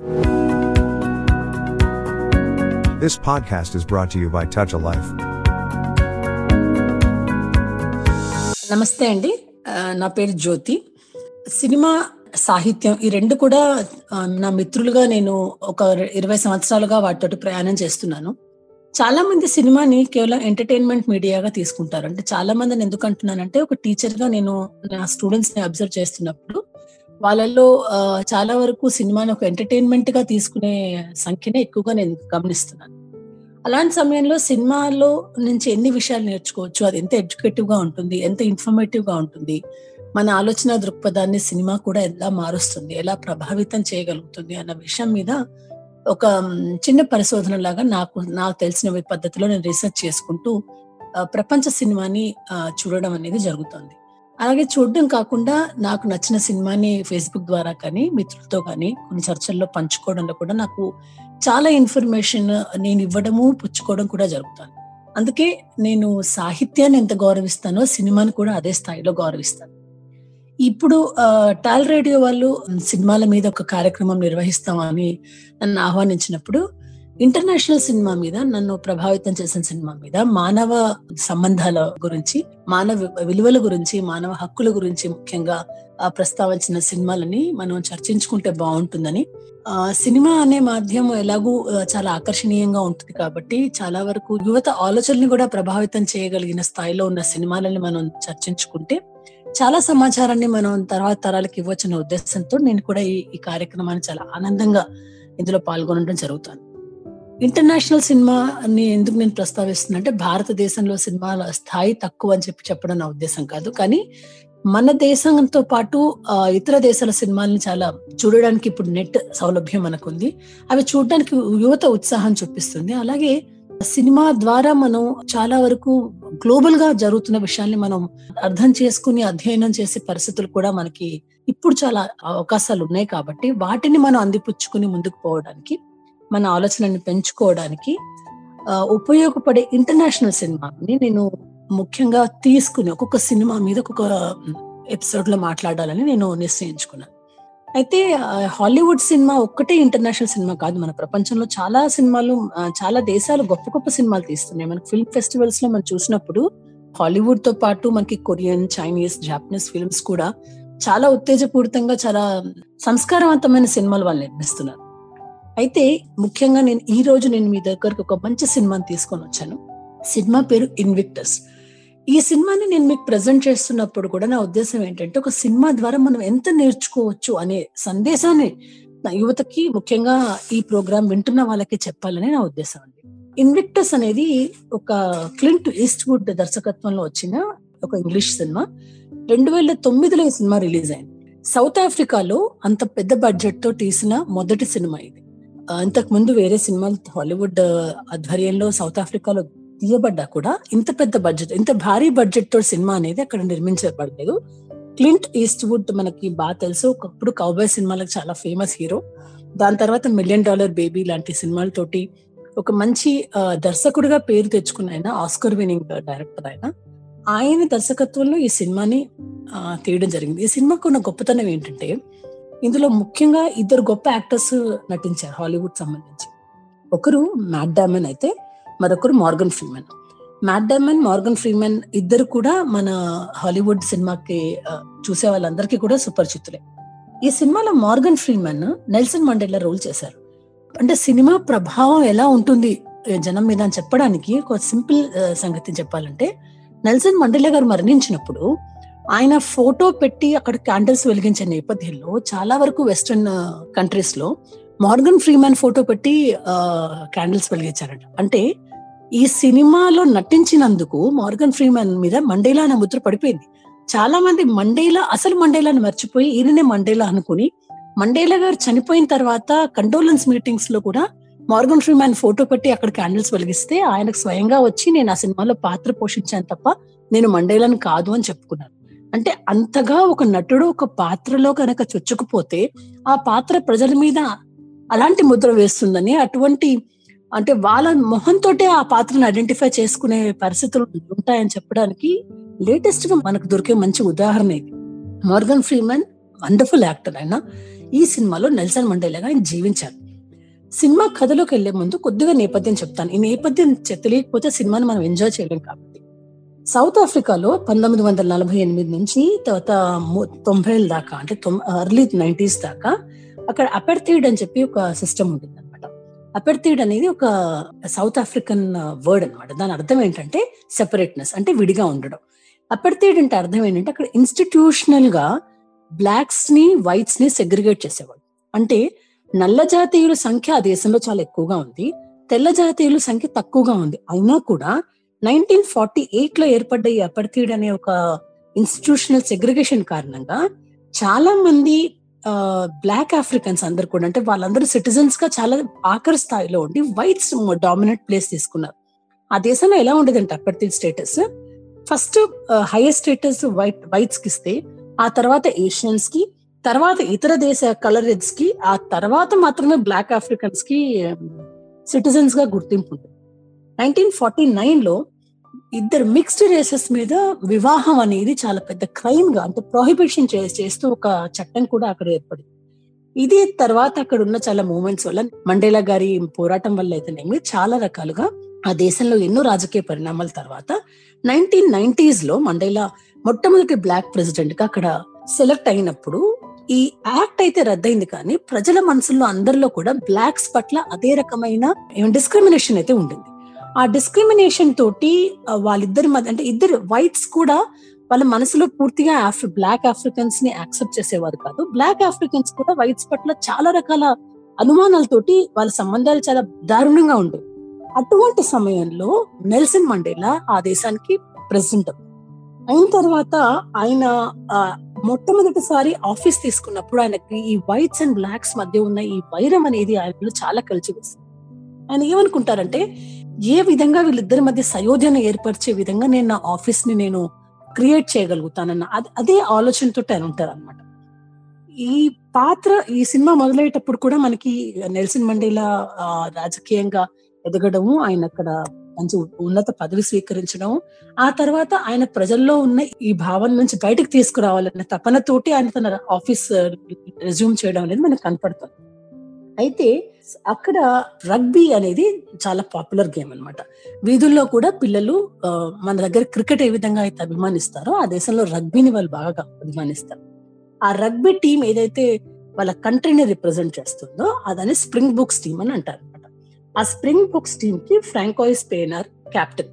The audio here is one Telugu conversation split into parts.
This podcast is brought to you by Touch a Life. నమస్తే అండి. నా పేరు జ్యోతి. సినిమా సాహిత్యం ఈ రెండు కూడా నా మిత్రులుగా నేను ఒక ఇరవై సంవత్సరాలుగా వాటితోటి ప్రయాణం చేస్తున్నాను. చాలా మంది సినిమాని కేవలం ఎంటర్టైన్మెంట్ మీడియాగా తీసుకుంటారు. అంటే చాలా మందిని ఎందుకు అంటున్నానంటే ఒక టీచర్గా నేను నా స్టూడెంట్స్ని అబ్జర్వ్ చేస్తున్నప్పుడు వాళ్ళలో చాలా వరకు సినిమాని ఒక ఎంటర్టైన్మెంట్గా తీసుకునే సంఖ్యనే ఎక్కువగా నేను గమనిస్తున్నాను. అలాంటి సమయంలో సినిమాలో నుంచి ఎన్ని విషయాలు నేర్చుకోవచ్చు? అది ఎంత ఎడ్యుకేటివ్గా ఉంటుంది? ఎంత ఇన్ఫర్మేటివ్గా ఉంటుంది? మన ఆలోచన దృక్పథాన్ని సినిమా కూడా ఎలా మారుస్తుంది? ఎలా ప్రభావితం చేయగలుగుతుంది? అన్న విషయం మీద ఒక చిన్న పరిశోధన లాగా నాకు నాకు తెలిసిన పద్ధతిలో నేను రీసెర్చ్ చేసుకుంటూ ప్రపంచ సినిమాని చూడడం అనేది జరుగుతుంది. అలాగే చూడడం కాకుండా నాకు నచ్చిన సినిమాని ఫేస్బుక్ ద్వారా కానీ మిత్రులతో కానీ కొన్ని చర్చల్లో పంచుకోవడంలో కూడా నాకు చాలా ఇన్ఫర్మేషన్ నేను ఇవ్వడము పుచ్చుకోవడం కూడా జరుగుతాను. అందుకే నేను సాహిత్యాన్ని ఎంత గౌరవిస్తానో సినిమాని కూడా అదే స్థాయిలో గౌరవిస్తాను. ఇప్పుడు టాల్ రేడియో వాళ్ళు సినిమాల మీద ఒక కార్యక్రమం నిర్వహిస్తామని నన్ను ఆహ్వానించినప్పుడు ఇంటర్నేషనల్ సినిమా మీద నన్ను ప్రభావితం చేసిన సినిమా మీద మానవ సంబంధాల గురించి మానవ విలువల గురించి మానవ హక్కుల గురించి ముఖ్యంగా ప్రస్తావించిన సినిమాలని మనం చర్చించుకుంటే బాగుంటుందని. ఆ సినిమా అనే మాధ్యమం ఎలాగూ చాలా ఆకర్షణీయంగా ఉంటుంది కాబట్టి చాలా వరకు యువత ఆలోచనని కూడా ప్రభావితం చేయగలిగిన స్థాయిలో ఉన్న సినిమాలని మనం చర్చించుకుంటే చాలా సమాచారాన్ని మనం తర్వాత తరాలకు ఇవ్వచ్చిన ఉద్దేశంతో నేను కూడా ఈ ఈ కార్యక్రమాన్ని చాలా ఆనందంగా ఇందులో పాల్గొనడం జరుగుతుంది. ఇంటర్నేషనల్ సినిమాని ఎందుకు నేను ప్రస్తావిస్తున్నా అంటే భారతదేశంలో సినిమాల స్థాయి తక్కువ అని చెప్పి చెప్పడం నా ఉద్దేశం కాదు. కానీ మన దేశంతో పాటు ఇతర దేశాల సినిమాల్ని చాలా చూడడానికి ఇప్పుడు నెట్ సౌలభ్యం మనకుంది. అవి చూడడానికి యువత ఉత్సాహం చూపిస్తుంది. అలాగే సినిమా ద్వారా మనం చాలా వరకు గ్లోబల్గా జరుగుతున్న విషయాల్ని మనం అర్థం చేసుకుని అధ్యయనం చేసే పరిస్థితులు కూడా మనకి ఇప్పుడు చాలా అవకాశాలు ఉన్నాయి కాబట్టి వాటిని మనం అందిపుచ్చుకుని ముందుకు పోవడానికి మన ఆలోచనని పెంచుకోవడానికి ఉపయోగపడే ఇంటర్నేషనల్ సినిమాని నేను ముఖ్యంగా తీసుకుని ఒక్కొక్క సినిమా మీద ఒక్కొక్క ఎపిసోడ్లో మాట్లాడాలని నేను నిశ్చయించుకున్నాను. అయితే హాలీవుడ్ సినిమా ఒక్కటే ఇంటర్నేషనల్ సినిమా కాదు. మన ప్రపంచంలో చాలా సినిమాలు చాలా దేశాలు గొప్ప గొప్ప సినిమాలు తీస్తున్నాయి. మనకి ఫిల్మ్ ఫెస్టివల్స్లో మనం చూసినప్పుడు హాలీవుడ్తో పాటు మనకి కొరియన్ చైనీస్ జాపనీస్ ఫిల్మ్స్ కూడా చాలా ఉత్తేజపూరితంగా చాలా సంస్కారవంతమైన సినిమాలు వాళ్ళు నిర్మిస్తున్నారు. అయితే ముఖ్యంగా నేను ఈ రోజు నేను మీ దగ్గరకు ఒక మంచి సినిమాని తీసుకొని వచ్చాను. సినిమా పేరు ఇన్విక్టస్ ఈ సినిమాని నేను మీకు ప్రజెంట్ చేస్తున్నప్పుడు కూడా నా ఉద్దేశం ఏంటంటే ఒక సినిమా ద్వారా మనం ఎంత నేర్చుకోవచ్చు అనే సందేశాన్ని నా యువతకి ముఖ్యంగా ఈ ప్రోగ్రాం వింటున్న వాళ్ళకి చెప్పాలని నా ఉద్దేశం అండి. ఇన్విక్టస్ అనేది ఒక క్లింట్ ఈస్ట్వుడ్ దర్శకత్వంలో వచ్చిన ఒక ఇంగ్లీష్ సినిమా. రెండు వేల తొమ్మిదిలో ఈ సినిమా రిలీజ్ అయింది. సౌత్ ఆఫ్రికాలో అంత పెద్ద బడ్జెట్తో తీసిన మొదటి సినిమా ఇది. ఆ, ఇంతకు ముందు వేరే సినిమాలు హాలీవుడ్ ఆధ్వర్యంలో సౌత్ ఆఫ్రికాలో తీయబడ్డా కూడా ఇంత పెద్ద బడ్జెట్ ఇంత భారీ బడ్జెట్తో సినిమా అనేది అక్కడ నిర్మించబడలేదు. క్లింట్ ఈస్ట్వుడ్ మనకి బాగా తెలుసు. ఒకప్పుడు కౌబాయ్ సినిమాలకు చాలా ఫేమస్ హీరో దాని తర్వాత మిలియన్ డాలర్ బేబీ లాంటి సినిమాలతోటి ఒక మంచి దర్శకుడిగా పేరు తెచ్చుకున్న ఆయన ఆస్కర్ వినింగ్ డైరెక్టర్ ఆయన. ఆయన దర్శకత్వంలో ఈ సినిమాని తీయడం జరిగింది. ఈ సినిమాకు ఉన్న గొప్పతనం ఏంటంటే ఇందులో ముఖ్యంగా ఇద్దరు గొప్ప యాక్టర్స్ నటించారు హాలీవుడ్ సంబంధించి. ఒకరు మ్యాట్ డామన్ అయితే మరొకరు Morgan Freeman. Matt Damon Morgan Freeman ఇద్దరు కూడా మన హాలీవుడ్ సినిమాకి చూసే వాళ్ళందరికీ కూడా సుపరిచితులే. ఈ సినిమాలో Morgan Freeman Nelson Mandela role చేశారు. అంటే సినిమా ప్రభావం ఎలా ఉంటుంది జనం మీద అని చెప్పడానికి ఒక సింపుల్ సంగతి చెప్పాలంటే నెల్సన్ మండేలా గారు మరణించినప్పుడు ఆయన ఫోటో పెట్టి అక్కడ క్యాండిల్స్ వెలిగించే నేపథ్యంలో చాలా వరకు వెస్ట్రన్ కంట్రీస్లో మార్గన్ ఫ్రీమాన్ ఫోటో పెట్టి క్యాండిల్స్ వెలిగించారట. అంటే ఈ సినిమాలో నటించినందుకు మార్గన్ ఫ్రీమాన్ మీద మండేలా అనే ముద్ర పడిపోయింది. చాలా మంది మండేలా అసలు మండేలాని మర్చిపోయి ఈయననే మండేలా అనుకుని మండేలా గారు చనిపోయిన తర్వాత కండోలెన్స్ మీటింగ్స్లో కూడా మార్గన్ ఫ్రీమాన్ ఫోటో పెట్టి అక్కడ క్యాండిల్స్ వెలిగిస్తే ఆయనకు స్వయంగా వచ్చి నేను ఆ సినిమాలో పాత్ర పోషించాను తప్ప నేను మండేలాను కాదు అని చెప్పుకున్నాను అంటే అంతగా ఒక నటుడు ఒక పాత్రలో కనుక చొచ్చుకుపోతే ఆ పాత్ర ప్రజల మీద అలాంటి ముద్ర వేస్తుందని అటువంటి అంటే వాళ్ళ మొహంతోటే ఆ పాత్రను ఐడెంటిఫై చేసుకునే పరిస్థితులు ఉంటాయని చెప్పడానికి లేటెస్ట్గా మనకు దొరికే మంచి ఉదాహరణ ఇది. మార్గన్ ఫ్రీమన్ వండర్ఫుల్ యాక్టర్ ఆయన ఈ సినిమాలో నెల్సన్ మండేలాగా ఆయన జీవించారు. సినిమా కథలోకి వెళ్ళే ముందు కొద్దిగా నేపథ్యం చెప్తాను. ఈ నేపథ్యం చె- తెలియకపోతే సినిమాని మనం ఎంజాయ్ చేయలేం కాబట్టి. సౌత్ ఆఫ్రికాలో పంతొమ్మిది వందల నలభై ఎనిమిది నుంచి తర్వాత తొంభైల దాకా అంటే అర్లీ నైన్టీస్ దాకా అక్కడ అపెర్థీడ్ అని చెప్పి ఒక సిస్టమ్ ఉంటుంది అనమాట అపెర్థీడ్ అనేది ఒక సౌత్ ఆఫ్రికన్ వర్డ్ అన్నమాట. దాని అర్థం ఏంటంటే సెపరేట్నెస్ అంటే విడిగా ఉండడం. అపెర్థీడ్ అంటే అర్థం ఏంటంటే అక్కడ ఇన్స్టిట్యూషనల్గా బ్లాక్స్ని వైట్స్ని సెగ్రిగేట్ చేసేవాడు అంటే నల్ల జాతీయుల సంఖ్య ఆ దేశంలో చాలా ఎక్కువగా ఉంది తెల్ల జాతీయుల సంఖ్య తక్కువగా ఉంది. అయినా కూడా నైన్టీన్ ఫార్టీ ఎయిట్లో ఏర్పడ్డ ఈ అపర్థీడ్ అనే ఒక ఇన్స్టిట్యూషనల్ సెగ్రిగేషన్ కారణంగా చాలా మంది బ్లాక్ ఆఫ్రికన్స్ అందరు కూడా అంటే వాళ్ళందరూ సిటిజన్స్గా చాలా ఆఖరి స్థాయిలో ఉండి వైట్స్ డామినెంట్ ప్లేస్ తీసుకున్నారు. ఆ దేశంలో ఎలా ఉండేదంటే అప్పటి status first highest status white వైట్స్కి ఇస్తే ఆ తర్వాత ఏషియన్స్కి తర్వాత ఇతర దేశ కలరిడ్స్కి ఆ తర్వాత మాత్రమే బ్లాక్ ఆఫ్రికన్స్కి సిటిజన్స్గా గుర్తింపు ఉంది నైన్టీన్ ఫార్టీ నైన్లో ఇద్దరు మిక్స్డ్ రేసెస్ మీద వివాహం అనేది చాలా పెద్ద క్రైమ్గా అంటే ప్రోహిబిషన్ చేస్తూ ఒక చట్టం కూడా అక్కడ ఏర్పడింది. ఇది తర్వాత అక్కడ ఉన్న చాలా మూమెంట్స్ వల్ల మండేలా గారి పోరాటం వల్ల అయితేనేమి చాలా రకాలుగా ఆ దేశంలో ఎన్నో రాజకీయ పరిణామాల తర్వాత నైన్టీన్ నైన్టీస్లో మండేలా మొట్టమొదటి బ్లాక్ ప్రెసిడెంట్గా అక్కడ సెలెక్ట్ అయినప్పుడు ఈ యాక్ట్ అయితే రద్దయింది కానీ ప్రజల మనసుల్లో అందరిలో కూడా బ్లాక్స్ పట్ల అదే రకమైన డిస్క్రిమినేషన్ అయితే ఉండింది. ఆ డిస్క్రిమినేషన్ తోటి వాళ్ళిద్దరి మధ్య అంటే ఇద్దరు వైట్స్ కూడా వాళ్ళ మనసులో పూర్తిగా ఆఫ్రి బ్లాక్ ఆఫ్రికన్స్ని యాక్సెప్ట్ చేసేవారు కాదు. బ్లాక్ ఆఫ్రికన్స్ కూడా వైట్స్ పట్ల చాలా రకాల అనుమానాలతోటి వాళ్ళ సంబంధాలు చాలా దారుణంగా ఉండేవి. అటువంటి సమయంలో నెల్సన్ మండేలా ఆ దేశానికి ప్రెసిడెంట్ అయిన తర్వాత ఆయన మొట్టమొదటిసారి ఆఫీస్ తీసుకున్నప్పుడు ఆయనకి ఈ వైట్స్ అండ్ బ్లాక్స్ మధ్య ఉన్న ఈ వైరం అనేది ఆయనలో చాలా కలిసి వస్తుంది. ఆయన ఏమనుకుంటారంటే ఏ విధంగా వీళ్ళిద్దరి మధ్య సయోధ్యను ఏర్పరిచే విధంగా నేను నా ఆఫీస్ని నేను క్రియేట్ చేయగలుగుతానన్న అది- అదే ఆలోచనతో ఆయన ఉంటారు అనమాట ఈ పాత్ర ఈ సినిమా మొదలయ్యేటప్పుడు కూడా మనకి నెల్సన్ మండేలా రాజకీయంగా ఎదగడము ఆయన అక్కడ మంచి ఉన్నత పదవి స్వీకరించడం ఆ తర్వాత ఆయన ప్రజల్లో ఉన్న ఈ భావన నుంచి బయటకు తీసుకురావాలన్న తపనతోటి ఆయన తన ఆఫీస్ రెజ్యూమ్ చేయడం అనేది మనకు కనపడుతుంది. అయితే అక్కడ రగ్బీ అనేది చాలా పాపులర్ గేమ్ అన్నమాట. వీధుల్లో కూడా పిల్లలు మన దగ్గర క్రికెట్ ఏ విధంగా అయితే అభిమానిస్తారో ఆ దేశంలో రగ్బీని వాళ్ళు బాగా అభిమానిస్తారు. ఆ రగ్బీ టీం ఏదైతే వాళ్ళ కంట్రీని రిప్రజెంట్ చేస్తుందో అదని స్ప్రింగ్ బుక్స్ టీం అని అంటారు అనమాట ఆ స్ప్రింగ్ బుక్స్ టీం కి Francois Pienaar captain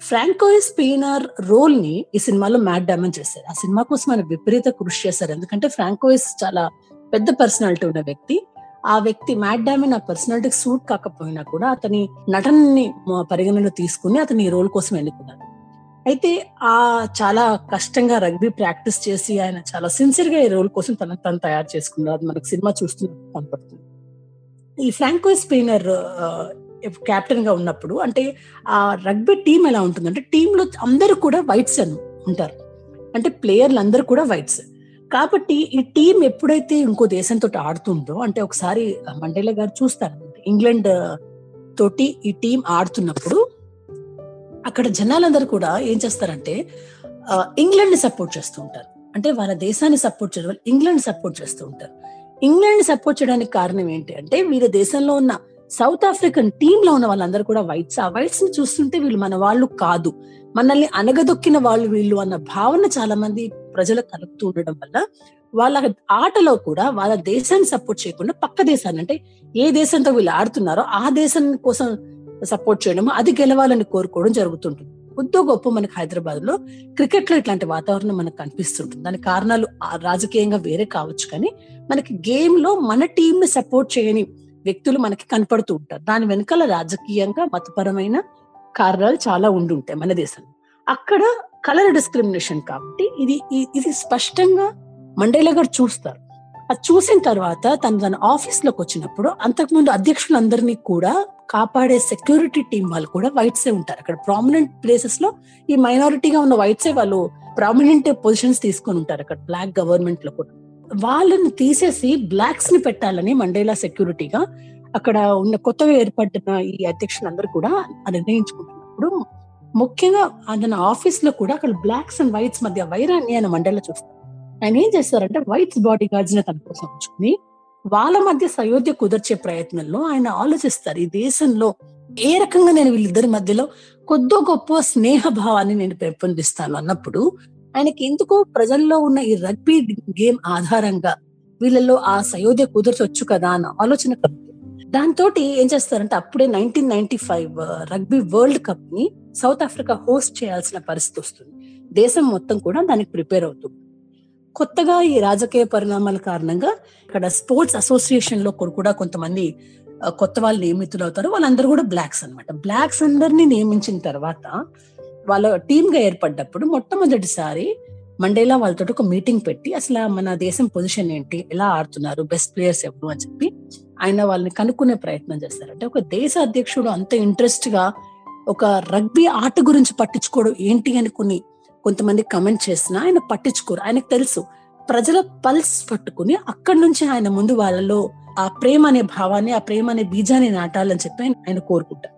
Francois Pienaar రోల్ని ఈ సినిమాలో మ్యాట్ డామన్ చేశారు. ఆ సినిమా కోసం ఆయన విపరీత కృషి చేశారు. ఎందుకంటే ఫ్రాంకోయిస్ చాలా పెద్ద పర్సనాలిటీ ఉన్న వ్యక్తి. ఆ వ్యక్తి మ్యాట్ డామన్ ఆ పర్సనాలిటీకి సూట్ కాకపోయినా కూడా అతని నటనని పరిగణలో తీసుకుని అతని ఈ రోల్ కోసం ఎన్నుకున్నారు అయితే ఆ చాలా కష్టంగా రగ్బీ ప్రాక్టీస్ చేసి ఆయన చాలా సిన్సియర్గా ఈ రోల్ కోసం తన తను తయారు చేసుకున్నారు. అది మనకు సినిమా చూస్తున్నప్పుడు కనపడుతుంది. ఈ ఫ్రాంకో స్పెయినర్ కెప్టెన్గా ఉన్నప్పుడు అంటే ఆ రగ్బీ టీం ఎలా ఉంటుందంటే టీంలో అందరూ కూడా వైట్స్ అని ఉంటారు. అంటే ప్లేయర్లు అందరూ కూడా వైట్స్ కాబట్టి ఈ టీం ఎప్పుడైతే ఇంకో దేశంతో ఆడుతుందో అంటే ఒకసారి మండేలా గారు చూస్తారు ఇంగ్లాండ్ తోటి ఈ టీం ఆడుతున్నప్పుడు అక్కడ జనాలందరూ కూడా ఏం చేస్తారంటే ఇంగ్లాండ్ని సపోర్ట్ చేస్తూ ఉంటారు. అంటే వాళ్ళ దేశాన్ని సపోర్ట్ చేయడం వల్ల ఇంగ్లాండ్ సపోర్ట్ చేస్తూ ఉంటారు. ఇంగ్లాండ్ సపోర్ట్ చేయడానికి కారణం ఏంటి అంటే వీళ్ళ దేశంలో ఉన్న సౌత్ ఆఫ్రికన్ టీమ్లో ఉన్న వాళ్ళందరూ కూడా వైట్స్. ఆ వైట్స్ని చూస్తుంటే వీళ్ళు మన వాళ్ళు కాదు. మనల్ని అనగదొక్కిన వాళ్ళు వీళ్ళు అన్న భావన చాలా మంది ప్రజలకు కలుగుతూ ఉండడం వల్ల వాళ్ళ ఆటలో కూడా వాళ్ళ దేశాన్ని సపోర్ట్ చేయకుండా పక్క దేశాన్ని అంటే ఏ దేశంతో వీళ్ళు ఆడుతున్నారో ఆ దేశం కోసం సపోర్ట్ చేయడం అది గెలవాలని కోరుకోవడం జరుగుతుంటుంది. కొద్దో గొప్ప మనకి హైదరాబాద్లో క్రికెట్లో ఇట్లాంటి వాతావరణం మనకు కనిపిస్తుంటుంది. దాని కారణాలు ఆ రాజకీయంగా వేరే కావచ్చు కానీ మనకి గేమ్లో మన టీం ని సపోర్ట్ చేయని వ్యక్తులు మనకి కనపడుతూ ఉంటారు. దాని వెనకాల రాజకీయంగా మతపరమైన కారణాలు చాలా ఉండి ఉంటాయి మన దేశంలో. అక్కడ కలర్ డిస్క్రిమినేషన్ కాబట్టి ఇది ఇది స్పష్టంగా మండేలా గారు చూస్తారు. అది చూసిన తర్వాత తను తన ఆఫీస్లోకి వచ్చినప్పుడు అంతకుముందు అధ్యక్షులందరినీ కూడా కాపాడే సెక్యూరిటీ టీం వాళ్ళు కూడా వైట్సే ఉంటారు. అక్కడ ప్రామినెంట్ ప్లేసెస్లో ఈ మైనారిటీగా ఉన్న వైట్సే వాళ్ళు ప్రామినెంట్ పొజిషన్స్ తీసుకొని ఉంటారు. అక్కడ బ్లాక్ గవర్నమెంట్లో కూడా. వాళ్ళని తీసేసి బ్లాక్స్ని పెట్టాలని మండేలా సెక్యూరిటీగా అక్కడ ఉన్న కొత్తగా ఏర్పడిన ఈ అధ్యక్షులందరూ కూడా నిర్ణయించుకుంటున్నప్పుడు ముఖ్యంగా అతని ఆఫీస్లో కూడా అక్కడ బ్లాక్స్ అండ్ వైట్స్ మధ్య వైరాన్ని ఆయన మండేలా చూస్తారు ఆయన ఏం చేస్తారంటే వైట్స్ బాడీ గార్డ్స్ని తన కోసం ఉంచుకుని వాళ్ళ మధ్య సయోధ్య కుదర్చే ప్రయత్నంలో ఆయన ఆలోచిస్తారు. ఈ దేశంలో ఏ రకంగా నేను వీళ్ళిద్దరి మధ్యలో కొద్దో గొప్ప స్నేహ భావాన్ని నేను పెంపొందిస్తాను అన్నప్పుడు ఆయనకి ఎందుకో ప్రజల్లో ఉన్న ఈ రగ్బీ గేమ్ ఆధారంగా వీళ్ళలో ఆ సయోధ్య కుదర్చొచ్చు కదా అన్న ఆలోచన కలుగుతుంది దాంతో ఏం చేస్తారంటే అప్పుడే nineteen ninety five rugby world కప్ని South Africa host చేయాల్సిన పరిస్థితి వస్తుంది. దేశం మొత్తం కూడా దానికి ప్రిపేర్ అవుతుంది. కొత్తగా ఈ రాజకీయ పరిణామాల కారణంగా ఇక్కడ స్పోర్ట్స్ అసోసియేషన్లో కూడా కొంతమంది కొత్త వాళ్ళు నియమితులు అవుతారు. వాళ్ళందరూ కూడా బ్లాక్స్ అన్నమాట. బ్లాక్స్ అందరినీ నియమించిన తర్వాత వాళ్ళ టీమ్గా ఏర్పడ్డప్పుడు మొట్టమొదటిసారి మండేలా వాళ్ళతో ఒక మీటింగ్ పెట్టి అసలు మన దేశం పొజిషన్ ఏంటి ఎలా ఆడుతున్నారు బెస్ట్ ప్లేయర్స్ ఎవరు అని చెప్పి ఆయన వాళ్ళని కనుక్కునే ప్రయత్నం చేస్తారు. అంటే ఒక దేశ అధ్యక్షుడు అంత ఇంట్రెస్ట్గా ఒక రగ్బీ ఆట గురించి పట్టించుకోవడం ఏంటి అని కొన్ని కొంతమంది కమెంట్ చేసినా ఆయన పట్టించుకోరు. ఆయనకు తెలుసు ప్రజల పల్స్ పట్టుకుని అక్కడి నుంచి ఆయన ముందు వాళ్ళలో ఆ ప్రేమ అనే భావాన్ని ఆ ప్రేమ అనే బీజాన్ని నాటాలని చెప్పి ఆయన- ఆయన కోరుకుంటారు.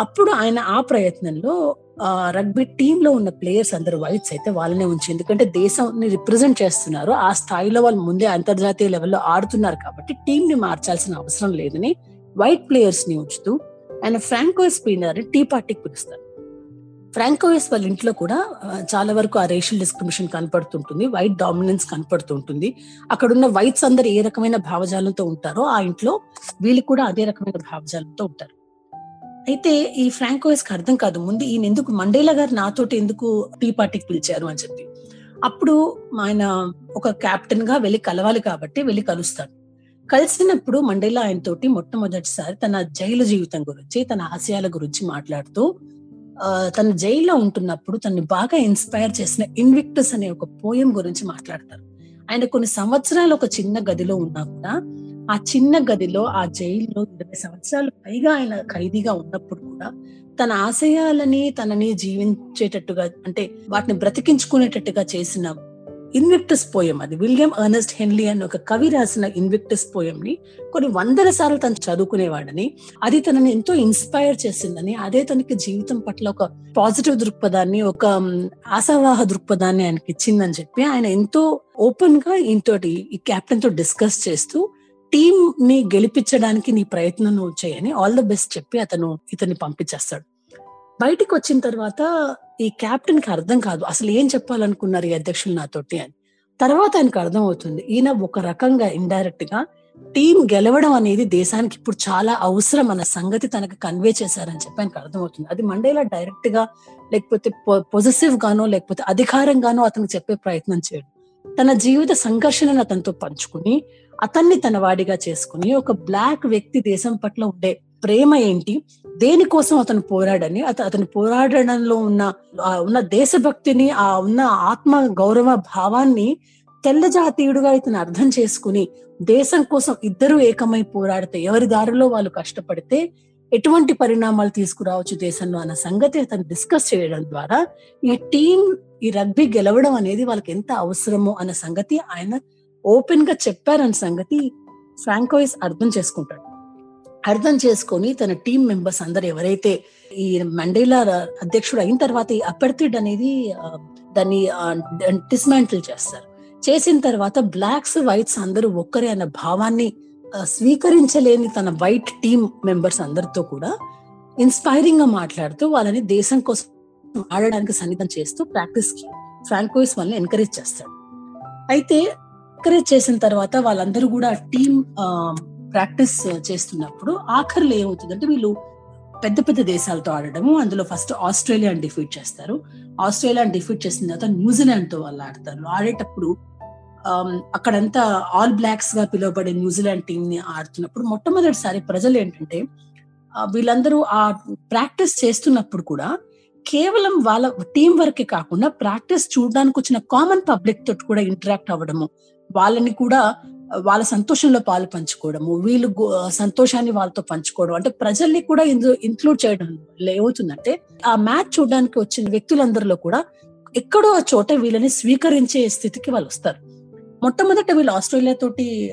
అప్పుడు ఆయన ఆ ప్రయత్నంలో ఆ రగ్బీ టీమ్లో ఉన్న ప్లేయర్స్ అందరు వైట్స్ అయితే వాళ్ళనే ఉంచి ఎందుకంటే దేశాన్ని రిప్రజెంట్ చేస్తున్నారు. ఆ స్థాయిలో వాళ్ళు ముందే అంతర్జాతీయ లెవెల్లో ఆడుతున్నారు కాబట్టి టీం ని మార్చాల్సిన అవసరం లేదని వైట్ ప్లేయర్స్ని ఉంచుతూ ఆయన ఫ్రాంకో స్పిన్నర్ టీ పార్టీకి పిలుస్తారు. ఫ్రాంకోయిస్ వాళ్ళ ఇంట్లో కూడా చాలా వరకు ఆ రేషియల్ డిస్క్రిమినేషన్ కనపడుతుంటుంది వైట్ డామినెన్స్ కనపడుతుంటుంది. అక్కడ ఉన్న వైట్స్ అందరు ఏ రకమైన భావజాలంతో ఉంటారో ఆ ఇంట్లో వీళ్ళు కూడా అదే రకమైన భావజాలంతో ఉంటారు. అయితే ఈ ఫ్రాంకోయిస్కి అర్థం కాదు ముందు ఈయన ఎందుకు మండేలా గారు నాతోటి ఎందుకు టీ పార్టీకి పిలిచారు అని చెప్పి. అప్పుడు ఆయన ఒక క్యాప్టెన్గా వెళ్ళి కలవాలి కాబట్టి వెళ్ళి కలుస్తాడు కలిసినప్పుడు మండేలా ఆయన తోటి మొట్టమొదటిసారి తన జైలు జీవితం గురించి తన ఆశయాల గురించి మాట్లాడుతూ తన జైల్లో ఉంటున్నప్పుడు తనని బాగా ఇన్స్పైర్ చేసిన ఇన్విక్టస్ అనే ఒక పోయం గురించి మాట్లాడతారు. ఆయన కొన్ని సంవత్సరాలు ఒక చిన్న గదిలో ఉన్నా కూడా ఆ చిన్న గదిలో ఆ జైల్లో ఇరవై సంవత్సరాలు పైగా ఆయన ఖైదీగా ఉన్నప్పుడు కూడా తన ఆశయాలని తనని జీవించేటట్టుగా అంటే వాటిని బ్రతికించుకునేటట్టుగా చేసిన ఇన్విక్టస్ పోయం అది. విలియం అర్నెస్ట్ హెన్లీ అని ఒక కవి రాసిన ఇన్విక్టస్ పోయం ని కొన్ని వందల సార్లు తను చదువుకునేవాడని అది తనని ఎంతో ఇన్స్పైర్ చేసిందని అదే తనకి జీవితం పట్ల ఒక పాజిటివ్ దృక్పథాన్ని ఒక ఆశావాహ దృక్పథాన్ని ఆయనకి ఇచ్చిందని చెప్పి ఆయన ఎంతో ఓపెన్గా ఇంతోటి ఈ కెప్టెన్తో డిస్కస్ చేస్తూ టీం ని గెలిపించడానికి నీ ప్రయత్నం నువ్వు చేయని ఆల్ ద బెస్ట్ చెప్పి అతను ఇతన్ని పంపించేస్తాడు. బయటికి వచ్చిన తర్వాత ఈ కెప్టెన్కి అర్థం కాదు. అసలు ఏం చెప్పాలనుకున్నారు ఈ అధ్యక్షులు నాతోటి అని. తర్వాత ఆయనకు అర్థం అవుతుంది ఈయన ఒక రకంగా ఇండైరెక్ట్గా టీం గెలవడం అనేది దేశానికి ఇప్పుడు చాలా అవసరం అన్న సంగతి తనకు కన్వే చేశారని చెప్పి ఆయనకు అర్థమవుతుంది. అది మండేలా డైరెక్ట్గా లేకపోతే పొజిటివ్ గానో లేకపోతే అధికారంగానో అతనికి చెప్పే ప్రయత్నం చేయడు. తన జీవిత సంఘర్షణను అతనితో పంచుకుని అతన్ని తన వాడిగా చేసుకుని ఒక బ్లాక్ వ్యక్తి దేశం పట్ల ఉండే ప్రేమ ఏంటి? దేనికోసం అతను పోరాడని? అత అతను పోరాడడంలో ఉన్న ఉన్న దేశభక్తిని ఆ ఉన్న ఆత్మ గౌరవ భావాన్ని తెల్ల జాతీయుడుగా ఇతను అర్థం చేసుకుని దేశం కోసం ఇద్దరు ఏకమై పోరాడితే ఎవరి దారిలో వాళ్ళు కష్టపడితే ఎటువంటి పరిణామాలు తీసుకురావచ్చు దేశంలో అన్న సంగతి అతను డిస్కస్ చేయడం ద్వారా ఈ టీం ఈ రగ్బీ గెలవడం అనేది వాళ్ళకి ఎంత అవసరమో అన్న సంగతి ఆయన ఓపెన్గా చెప్పారన్న సంగతి ఫ్రాంకోయిస్ అర్థం చేసుకుంటాడు. అర్థం చేసుకొని తన టీం మెంబర్స్ అందరు ఎవరైతే ఈ మండేలా అధ్యక్షుడు అయిన తర్వాత ఈ అపర్తిడ్ అనేది దాన్ని డిస్మాంటిల్ చేస్తారు. చేసిన తర్వాత బ్లాక్స్ వైట్స్ అందరూ ఒక్కరే అన్న భావాన్ని స్వీకరించలేని తన వైట్ టీం మెంబర్స్ అందరితో కూడా ఇన్స్పైరింగ్గా మాట్లాడుతూ వాళ్ళని దేశం కోసం ఆడడానికి సన్నిధం చేస్తూ ప్రాక్టీస్కి ఫ్రాంకోయిస్ వాళ్ళని ఎంకరేజ్ చేస్తాడు. అయితే ఎంకరేజ్ చేసిన తర్వాత వాళ్ళందరూ కూడా టీం ప్రాక్టీస్ చేస్తున్నప్పుడు ఆఖరిలో ఏమవుతుందంటే వీళ్ళు పెద్ద పెద్ద దేశాలతో ఆడడము అందులో ఫస్ట్ ఆస్ట్రేలియాని డిఫీట్ చేస్తారు. ఆస్ట్రేలియాని డిఫీట్ చేసిన తర్వాత న్యూజిలాండ్తో వాళ్ళు ఆడతారు. ఆడేటప్పుడు అక్కడంతా ఆల్ బ్లాక్స్గా పిలువబడే న్యూజిలాండ్ టీమ్ని ఆడుతున్నప్పుడు మొట్టమొదటిసారి ప్రజలు ఏంటంటే వీళ్ళందరూ ఆ ప్రాక్టీస్ చేస్తున్నప్పుడు కూడా కేవలం వాళ్ళ టీం వరకే కాకుండా ప్రాక్టీస్ చూడడానికి వచ్చిన కామన్ పబ్లిక్ తోటి కూడా ఇంటరాక్ట్ అవ్వడము వాళ్ళని కూడా వాళ్ళ సంతోషంలో పాలు పంచుకోవడము వీళ్ళు సంతోషాన్ని వాళ్ళతో పంచుకోవడం. అంటే ప్రజల్ని కూడా ఇందులో ఇంక్లూడ్ చేయడం ఏమవుతుందంటే ఆ మ్యాచ్ చూడడానికి వచ్చిన వ్యక్తులందరిలో కూడా ఎక్కడో ఆ చోట వీళ్ళని స్వీకరించే స్థితికి వాళ్ళు వస్తారు. మొట్టమొదట వీళ్ళు ఆస్ట్రేలియా తోటి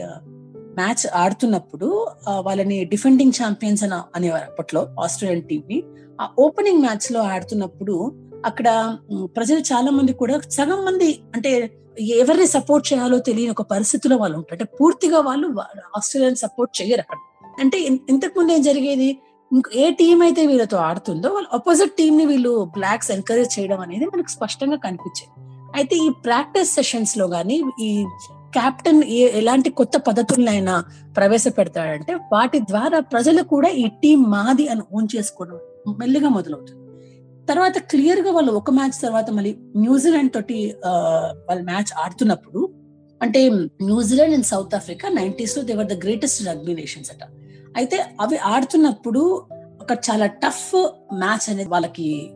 మ్యాచ్ ఆడుతున్నప్పుడు వాళ్ళని డిఫెండింగ్ ఛాంపియన్స్ అని అనేవారు అప్పట్లో ఆస్ట్రేలియన్ టీం ని ఆ ఓపెనింగ్ మ్యాచ్లో ఆడుతున్నప్పుడు అక్కడ ప్రజలు చాలా మంది కూడా సగం మంది అంటే ఎవరిని సపోర్ట్ చేయాలో తెలియని ఒక పరిస్థితిలో వాళ్ళు ఉంటారు. అంటే పూర్తిగా వాళ్ళు ఆస్ట్రేలియాని సపోర్ట్ చేయరు అక్కడ. అంటే ఇంతకుముందు ఇంతకు ముందు ఏం జరిగేది? ఏ టీం అయితే వీళ్ళతో ఆడుతుందో వాళ్ళు అపోజిట్ టీం ని వీళ్ళు బ్లాక్స్ ఎంకరేజ్ చేయడం అనేది మనకు స్పష్టంగా కనిపించేది. అయితే ఈ ప్రాక్టీస్ సెషన్స్లో గానీ ఈ కెప్టెన్ ఎలాంటి కొత్త పద్ధతులైనా ప్రవేశపెడతాడంటే వాటి ద్వారా ప్రజలు కూడా ఈ టీం మాది అని ఓన్ చేసుకోవడం మెల్లిగా మొదలవుతుంది. తర్వాత క్లియర్గా వాళ్ళు ఒక మ్యాచ్ తర్వాత మళ్ళీ న్యూజిలాండ్ తోటి వాళ్ళు మ్యాచ్ ఆడుతున్నప్పుడు అంటే New Zealand and South Africa నైన్టీస్లో they were the greatest rugby nations అట. అయితే అవి ఆడుతున్నప్పుడు ఒక చాలా టఫ్ మ్యాచ్ అనేది వాళ్ళకి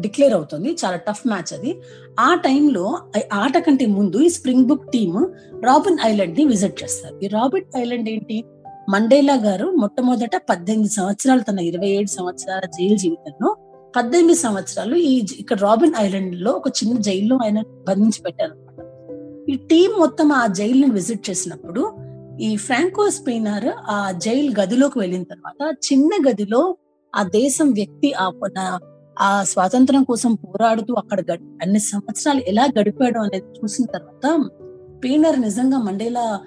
డిక్లేర్ అవుతుంది. చాలా టఫ్ మ్యాచ్ అది. ఆ టైంలో ఆట కంటే ముందు ఈ స్ప్రింగ్ బుక్ టీమ్ రాబిన్ ఐలాండ్ని విజిట్ చేస్తారు. ఈ రాబిన్ ఐలాండ్ ఏంటి? మండేలా గారు మొట్టమొదట పద్దెనిమిది సంవత్సరాలు తన ఇరవై ఏడు సంవత్సరాల జైలు జీవితంలో పద్దెనిమిది సంవత్సరాలు ఈ ఇక్కడ రాబిన్ ఐలాండ్లో ఒక చిన్న జైల్లో ఆయన బంధించి పెట్టారు ఈ టీం మొత్తం ఆ జైలుని విజిట్ చేసినప్పుడు ఈ ఫ్రాంకో స్పెయినర్ ఆ జైలు గదిలోకి వెళ్ళిన తర్వాత చిన్న గదిలో ఆ దేశం వ్యక్తి ఆ ఆ స్వాతంత్రం కోసం పోరాడుతూ అక్కడ అన్ని సంవత్సరాలు ఎలా గడిపాడు అనేది చూసిన తర్వాత స్పెయినర్ నిజంగా మండేలా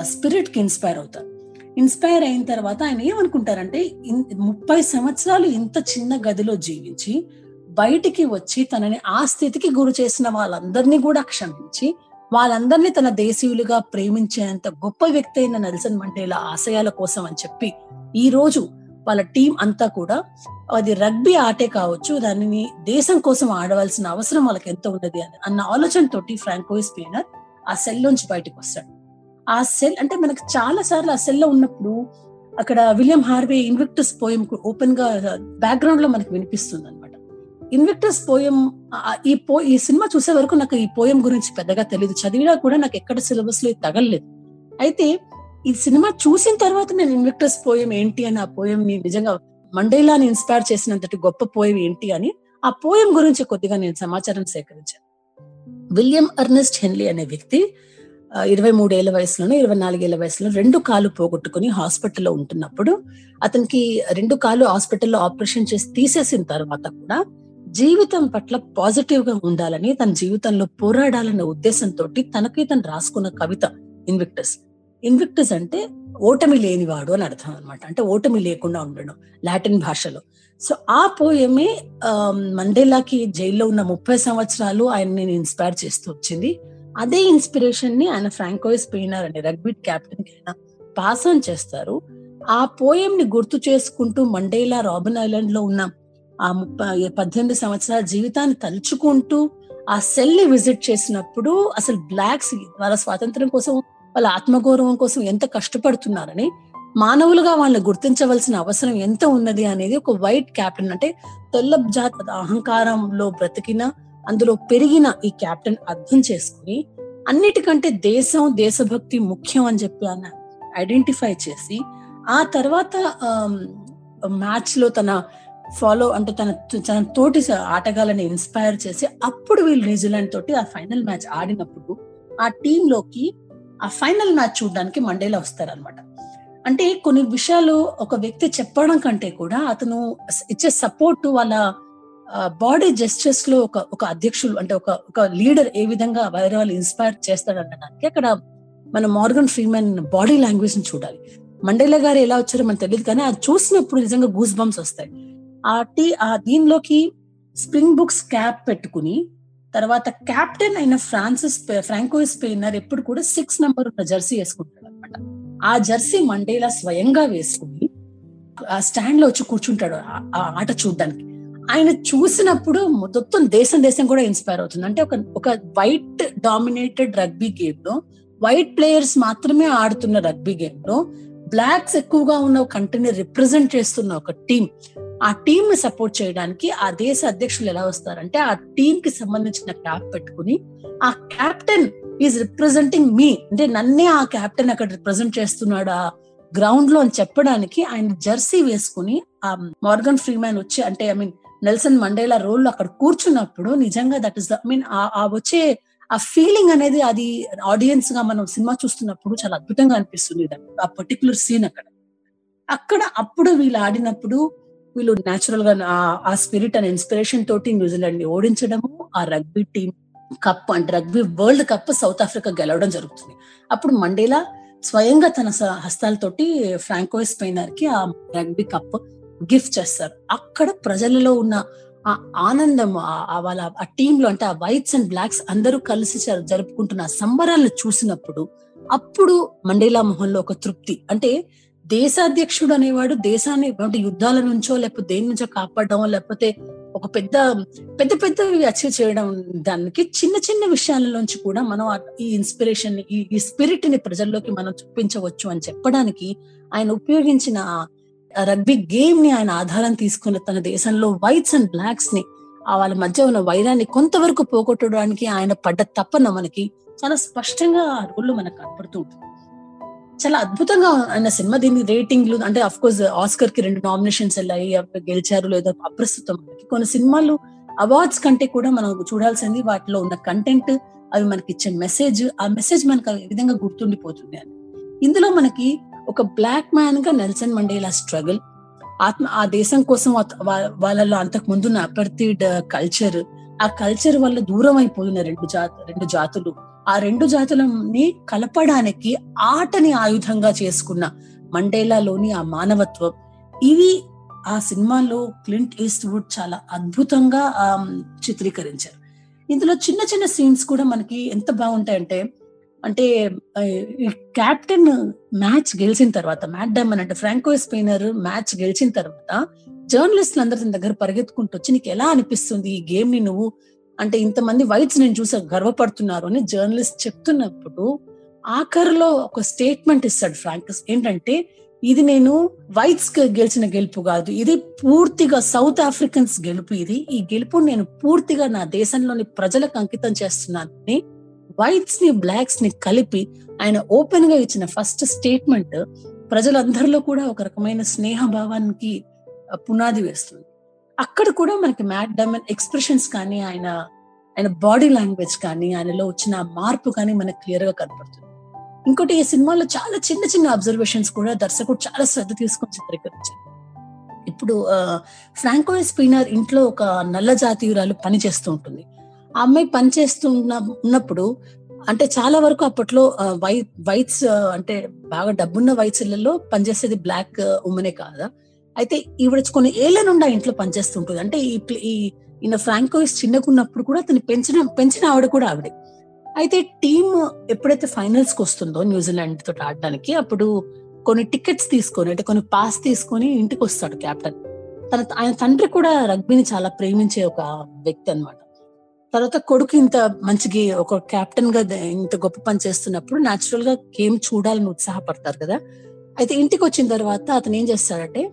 స్పిరిట్కి ఇన్స్పైర్ అవుతారు. ఇన్స్పైర్ అయిన తర్వాత ఆయన ఏమనుకుంటారంటే ముప్పై సంవత్సరాలు ఇంత చిన్న గదిలో జీవించి బయటికి వచ్చి తనని ఆ స్థితికి గురి చేసిన వాళ్ళందరినీ కూడా క్షమించి వాళ్ళందరినీ తన దేశీయులుగా ప్రేమించేంత గొప్ప వ్యక్తి అయిన నెల్సన్ మండేలా ఆశయాల కోసం అని చెప్పి ఈ రోజు వాళ్ళ టీం అంతా కూడా అది రగ్బీ ఆటే కావచ్చు దానిని దేశం కోసం ఆడవలసిన అవసరం వాళ్ళకి ఎంత ఉన్నది అని అన్న ఆలోచనతోటి ఫ్రాంకోయిస్ స్పెయినర్ ఆ సెల్ నుంచి బయటకు వస్తాడు. ఆ సెల్ అంటే మనకు చాలా సార్లు ఆ సెల్లో ఉన్నప్పుడు అక్కడ విలియం హార్వే ఇన్విక్టస్ పోయం ఓపెన్గా బ్యాక్గ్రౌండ్లో మనకు వినిపిస్తుంది అనమాట ఇన్విక్టస్ పోయం ఈ పో ఈ సినిమా చూసే వరకు నాకు ఈ పోయం గురించి పెద్దగా తెలియదు చదివినా కూడా నాకు ఎక్కడ సిలబస్లో తగలలేదు. అయితే ఈ సినిమా చూసిన తర్వాత నేను ఇన్విక్టస్ పోయం ఏంటి అని ఆ పోయం నిజంగా మండేలాని ఇన్స్పైర్ చేసినంతటి గొప్ప పోయం ఏంటి అని ఆ పోయం గురించి కొద్దిగా నేను సమాచారం సేకరించాను. విలియం అర్నెస్ట్ హెన్లీ అనే వ్యక్తి ఇరవై మూడేళ్ళ వయసులోనూ ఇరవై నాలుగేళ్ళ వయసులో రెండు కాళ్ళు పోగొట్టుకుని హాస్పిటల్లో ఉంటున్నప్పుడు అతనికి రెండు కాళ్ళు హాస్పిటల్లో ఆపరేషన్ చేసి తీసేసిన తర్వాత కూడా జీవితం పట్ల పాజిటివ్గా ఉండాలని తన జీవితంలో పోరాడాలన్న ఉద్దేశంతో తనకి తను రాసుకున్న కవిత ఇన్విక్టస్. ఇన్విక్టస్ అంటే ఓటమి లేనివాడు అని అర్థం అనమాట. అంటే ఓటమి లేకుండా ఉండడం లాటిన్ భాషలో. సో ఆ పోయమే మండేలాకి జైల్లో ఉన్న ముప్పై సంవత్సరాలు ఆయన నేను ఇన్స్పైర్ చేస్తూ వచ్చింది. అదే ఇన్స్పిరేషన్ని ఆయన ఫ్రాంకోయిస్ పెయినర్ అనే రగ్బీ క్యాప్టెన్కి ఆయన పాస్ ఆన్ చేస్తారు. ఆ పోయం ని గుర్తు చేసుకుంటూ మండేలా రాబిన్ ఐలాండ్లో ఉన్న ఆ ముప్పై పద్దెనిమిది సంవత్సరాల జీవితాన్ని తలుచుకుంటూ ఆ సెల్ని విజిట్ చేసినప్పుడు అసలు బ్లాక్స్ వాళ్ళ స్వాతంత్రం కోసం వాళ్ళ ఆత్మగౌరవం కోసం ఎంత కష్టపడుతున్నారని మానవులుగా వాళ్ళని గుర్తించవలసిన అవసరం ఎంత ఉన్నది అనేది ఒక వైట్ క్యాప్టెన్ అంటే తెల్ల జాత అహంకారంలో బ్రతికిన అందులో పెరిగిన ఈ క్యాప్టెన్ అర్థం చేసుకుని అన్నిటికంటే దేశం దేశభక్తి ముఖ్యం అని చెప్పి ఆయన ఐడెంటిఫై చేసి ఆ తర్వాత మ్యాచ్లో తన ఫాలో అంటే తన తన తోటి ఆటగాళ్ళని ఇన్స్పైర్ చేసి అప్పుడు వీళ్ళు న్యూజిలాండ్ తోటి ఆ ఫైనల్ మ్యాచ్ ఆడినప్పుడు ఆ టీమ్లోకి ఆ ఫైనల్ మ్యాచ్ చూడడానికి మండేలో వస్తారనమాట అంటే కొన్ని విషయాలు ఒక వ్యక్తి చెప్పడం కంటే కూడా అతను ఇచ్చే సపోర్ట్ వాళ్ళ బాడీ జస్టిస్లో ఒక ఒక అధ్యక్షులు అంటే ఒక ఒక లీడర్ ఏ విధంగా వేరే వాళ్ళు ఇన్స్పైర్ చేస్తాడనడానికి అక్కడ మన మార్గన్ ఫ్రీమెన్ బాడీ లాంగ్వేజ్ని చూడాలి. మండేలా గారు ఎలా వచ్చారో మనకు తెలియదు కానీ అది చూసినప్పుడు నిజంగా గూస్ బంప్స్ వస్తాయి. ఆ టీ ఆ దీనిలోకి స్ప్రింగ్ బుక్స్ క్యాప్ పెట్టుకుని తర్వాత కెప్టెన్ అయిన ఫ్రాన్సిస్ ఫ్రాంకోయిస్ స్పెయినర్ ఎప్పుడు కూడా సిక్స్ నెంబర్ ఉన్న జెర్సీ వేసుకుంటాడు అనమాట ఆ జెర్సీ మండేలా స్వయంగా వేసుకుని ఆ స్టాండ్లో వచ్చి కూర్చుంటాడు ఆ ఆట చూడడానికి. ఆయన చూసినప్పుడు మొత్తం దేశం దేశం కూడా ఇన్స్పైర్ అవుతుంది. అంటే ఒక ఒక వైట్ డామినేటెడ్ రగ్బీ గేమ్లో వైట్ ప్లేయర్స్ మాత్రమే ఆడుతున్న రగ్బీ గేమ్లో బ్లాక్స్ ఎక్కువగా ఉన్న కంట్రీని రిప్రజెంట్ చేస్తున్న ఒక టీం ఆ టీం ని సపోర్ట్ చేయడానికి ఆ దేశ అధ్యక్షులు ఎలా వస్తారంటే ఆ టీం కి సంబంధించిన క్యాప్ పెట్టుకుని ఆ క్యాప్టెన్ ఈజ్ రిప్రజెంటింగ్ మీ అంటే నన్నే ఆ క్యాప్టెన్ అక్కడ రిప్రజెంట్ చేస్తున్నాడు ఆ గ్రౌండ్లో అని చెప్పడానికి ఆయన జెర్సీ వేసుకుని ఆ మార్గన్ ఫ్రీమ్యాన్ వచ్చి అంటే I mean Nelson Mandela role అక్కడ కూర్చున్నప్పుడు నిజంగా దట్ ఇస్ ఐ మీన్ ఆ వచ్చే ఆ ఫీలింగ్ అనేది అది ఆడియన్స్గా మనం సినిమా చూస్తున్నప్పుడు చాలా అద్భుతంగా అనిపిస్తుంది ఆ పర్టికులర్ సీన్ అక్కడ. అక్కడ అప్పుడు వీళ్ళు ఆడినప్పుడు వీళ్ళు న్యాచురల్గా ఆ స్పిరిట్ అండ్ ఇన్స్పిరేషన్ తోటి న్యూజిలాండ్ని ఓడించడము ఆ రగ్బీ టీం కప్ అంటే rugby world cup South Africa గెలవడం జరుగుతుంది. అప్పుడు మండేలా స్వయంగా తన స- హస్తాలతోటి ఫ్రాంకోయిస్ స్పెయినర్కి ఆ రగ్బీ కప్ గిఫ్ట్ చేస్తారు. అక్కడ ప్రజలలో ఉన్న ఆ ఆనందం ఆ- వాళ్ళ ఆ టీంలో అంటే ఆ వైట్స్ అండ్ బ్లాక్స్ అందరూ కలిసి జరుపుకుంటున్న సంబరాలను చూసినప్పుడు అప్పుడు మండేలా మొహంలో ఒక తృప్తి. అంటే దేశాధ్యక్షుడు అనేవాడు దేశాన్ని అంటే యుద్ధాల నుంచో లేకపోతే దేని నుంచో కాపాడడం లేకపోతే ఒక పెద్ద పెద్ద పెద్దవి అచీవ్ చేయడం దానికి చిన్న చిన్న విషయాలలోంచి కూడా మనం ఈ ఇన్స్పిరేషన్ ఈ స్పిరిట్ని ప్రజల్లోకి మనం చూపించవచ్చు అని చెప్పడానికి ఆయన ఉపయోగించిన రగ్బీ గేమ్ని ఆయన ఆధారం తీసుకుని తన దేశంలో వైట్స్ అండ్ బ్లాక్స్ని వాళ్ళ మధ్య ఉన్న వైరాన్ని కొంతవరకు పోగొట్టడానికి ఆయన పడ్డ తపన మనకి చాలా స్పష్టంగా ఆ రోడ్లు మనకు కనపడుతూ ఉంటుంది. చాలా అద్భుతంగా ఆయన సినిమా దీని రేటింగ్లు అంటే అఫ్ కోర్స్ ఆస్కర్కి రెండు నామినేషన్స్ వెళ్ళాయి గెలిచారు లేదా అప్రస్తుతం మనకి. కొన్ని సినిమాలు అవార్డ్స్ కంటే కూడా మనం చూడాల్సింది వాటిలో ఉన్న కంటెంట్ అవి మనకి ఇచ్చే మెసేజ్ ఆ మెసేజ్ మనకు విధంగా గుర్తుండిపోతుంది. అని ఇందులో మనకి ఒక బ్లాక్ మ్యాన్గా నెల్సన్ మండేలా స్ట్రగుల్ ఆత్మ ఆ దేశం కోసం వాళ్ళలో అంతకు ముందున్న అపర్తిడ్ కల్చర్ ఆ కల్చర్ వల్ల దూరం అయిపోయిన రెండు జాత రెండు జాతులు. ఆ రెండు జాతులని కలపడానికి ఆటని ఆయుధంగా చేసుకున్న మండేలాలోని ఆ మానవత్వం. ఇవి ఆ సినిమాలో క్లింట్ ఈస్ట్ వుడ్ చాలా అద్భుతంగా చిత్రీకరించారు. ఇందులో చిన్న చిన్న సీన్స్ కూడా మనకి ఎంత బాగుంటాయంటే అంటే అంటే కెప్టెన్ మ్యాచ్ గెలిచిన తర్వాత మ్యాట్ డామన్ అంటే ఫ్రాంకో స్పెయినర్ మ్యాచ్ గెలిచిన తర్వాత జర్నలిస్టులు అందరి దగ్గర పరిగెత్తుకుంటూ వచ్చి నీకు ఎలా అనిపిస్తుంది ఈ గేమ్ని నువ్వు? అంటే ఇంతమంది వైట్స్ నేను చూసా గర్వపడుతున్నారు అని జర్నలిస్ట్ చెప్తున్నప్పుడు ఆఖరిలో ఒక స్టేట్మెంట్ ఇస్తాడు ఫ్రాంకస్ ఏంటంటే ఇది నేను వైట్స్ గెలిచిన గెలుపు కాదు ఇది పూర్తిగా సౌత్ ఆఫ్రికన్స్ గెలుపు. ఇది ఈ గెలుపు నేను పూర్తిగా నా దేశంలోని ప్రజలకు అంకితం చేస్తున్నానని వైట్స్ని బ్లాక్స్ని కలిపి ఆయన ఓపెన్గా ఇచ్చిన ఫస్ట్ స్టేట్మెంట్ ప్రజలందరిలో కూడా ఒక రకమైన స్నేహ భావానికి పునాది వేస్తుంది. అక్కడ కూడా మనకి మ్యాట్ డమన్ ఎక్స్ప్రెషన్స్ కానీ ఆయన ఆయన బాడీ లాంగ్వేజ్ కానీ ఆయనలో వచ్చిన మార్పు కానీ మనకు క్లియర్గా కనపడుతుంది. ఇంకోటి ఈ సినిమాలో చాలా చిన్న చిన్న అబ్జర్వేషన్స్ కూడా దర్శకుడు చాలా శ్రద్ధ తీసుకొని చిత్రీకరించారు. ఇప్పుడు ఫ్రాంకోయస్ ఫ్రాంకో స్పీనర్ ఇంట్లో ఒక నల్ల జాతీయురాలు పని చేస్తూ ఉంటుంది. ఆ అమ్మాయి పని చేస్తున్న ఉన్నప్పుడు అంటే చాలా వరకు అప్పట్లో వై వైట్స్ అంటే బాగా డబ్బున్న వైట్స్లలో పనిచేసేది బ్లాక్ ఉమెనే కాదా? అయితే ఈవిడ కొన్ని ఏళ్ళ నుండి ఆ ఇంట్లో పనిచేస్తుంటుంది అంటే ఈ ఈయన ఫ్రాంకోయిస్ చిన్నకున్నప్పుడు కూడా అతను పెంచిన పెంచిన ఆవిడ కూడా ఆవిడే. అయితే టీమ్ ఎప్పుడైతే ఫైనల్స్కి వస్తుందో న్యూజిలాండ్ తోటి ఆడడానికి అప్పుడు కొన్ని టికెట్స్ తీసుకొని అంటే కొన్ని పాస్ తీసుకొని ఇంటికి వస్తాడు కెప్టెన్ తన ఆయన తండ్రి కూడా రగ్బీని చాలా ప్రేమించే ఒక వ్యక్తి అన్నమాట. తర్వాత కొడుకు ఇంత మంచిగా ఒక కెప్టెన్గా ఇంత గొప్ప పని చేస్తున్నప్పుడు న్యాచురల్గా గేమ్ చూడాలని ఉత్సాహపడతారు కదా. అయితే ఇంటికి వచ్చిన తర్వాత అతను ఏం చేస్తాడంటే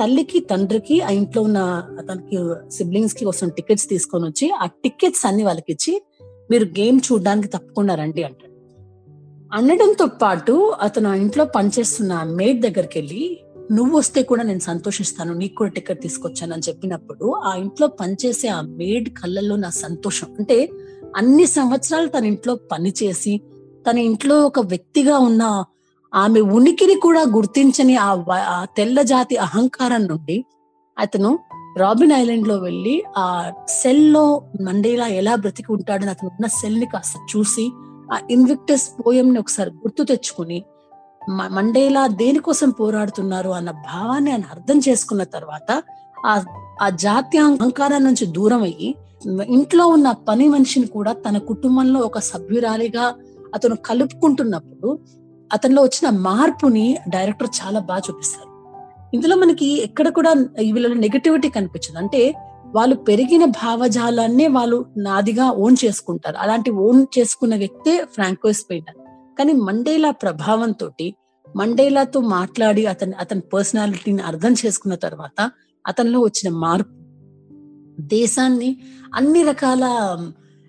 తల్లికి తండ్రికి ఆ ఇంట్లో ఉన్న అతనికి సిబ్లింగ్స్కి కోసం టికెట్స్ తీసుకొని వచ్చి ఆ టికెట్స్ అన్ని వాళ్ళకి ఇచ్చి మీరు గేమ్ చూడడానికి తప్పకుండా రండి అంటాడు. అనడంతో పాటు అతను ఆ ఇంట్లో పనిచేస్తున్న మేడ్ దగ్గరికి వెళ్ళి నువ్వు వస్తే కూడా నేను సంతోషిస్తాను నీకు కూడా టికెట్ తీసుకొచ్చాను అని చెప్పినప్పుడు ఆ ఇంట్లో పనిచేసే ఆ మేడ్ కళ్ళల్లో నా సంతోషం. అంటే అన్ని సంవత్సరాలు తన ఇంట్లో పనిచేసి తన ఇంట్లో ఒక వ్యక్తిగా ఉన్న ఆమె ఉనికిని కూడా గుర్తించని ఆ ఆ తెల్ల జాతి అహంకారం నుండి అతను రాబిన్ ఐలాండ్లో వెళ్ళి ఆ సెల్లో మండేలా ఎలా బ్రతికి ఉంటాడని అతను ఉన్న సెల్ని కాస్త చూసి ఆ ఇన్విక్టస్ పోయం ని ఒకసారి గుర్తు తెచ్చుకుని మండేలా దేనికోసం పోరాడుతున్నారు అన్న భావాన్ని ఆయన అర్థం చేసుకున్న తర్వాత ఆ ఆ జాతీయ అహంకారం నుంచి దూరం అయ్యి ఇంట్లో ఉన్న పని మనిషిని కూడా తన కుటుంబంలో ఒక సభ్యురాలిగా అతను కలుపుకుంటున్నప్పుడు అతనిలో వచ్చిన మార్పుని డైరెక్టర్ చాలా బాగా చూపిస్తారు. ఇందులో మనకి ఎక్కడ కూడా వీళ్ళలో నెగటివిటీ కనిపించదు. అంటే వాళ్ళు పెరిగిన భావజాలాన్నే వాళ్ళు నాదిగా ఓన్ చేసుకుంటారు. అలాంటి ఓన్ చేసుకున్న వ్యక్తే ఫ్రాంకోయిస్ పెయినర్ కానీ మండేలా ప్రభావంతో మండేలాతో మాట్లాడి అతని అతని పర్సనాలిటీని అర్థం చేసుకున్న తర్వాత అతనిలో వచ్చిన మార్పు. దేశాన్ని అన్ని రకాల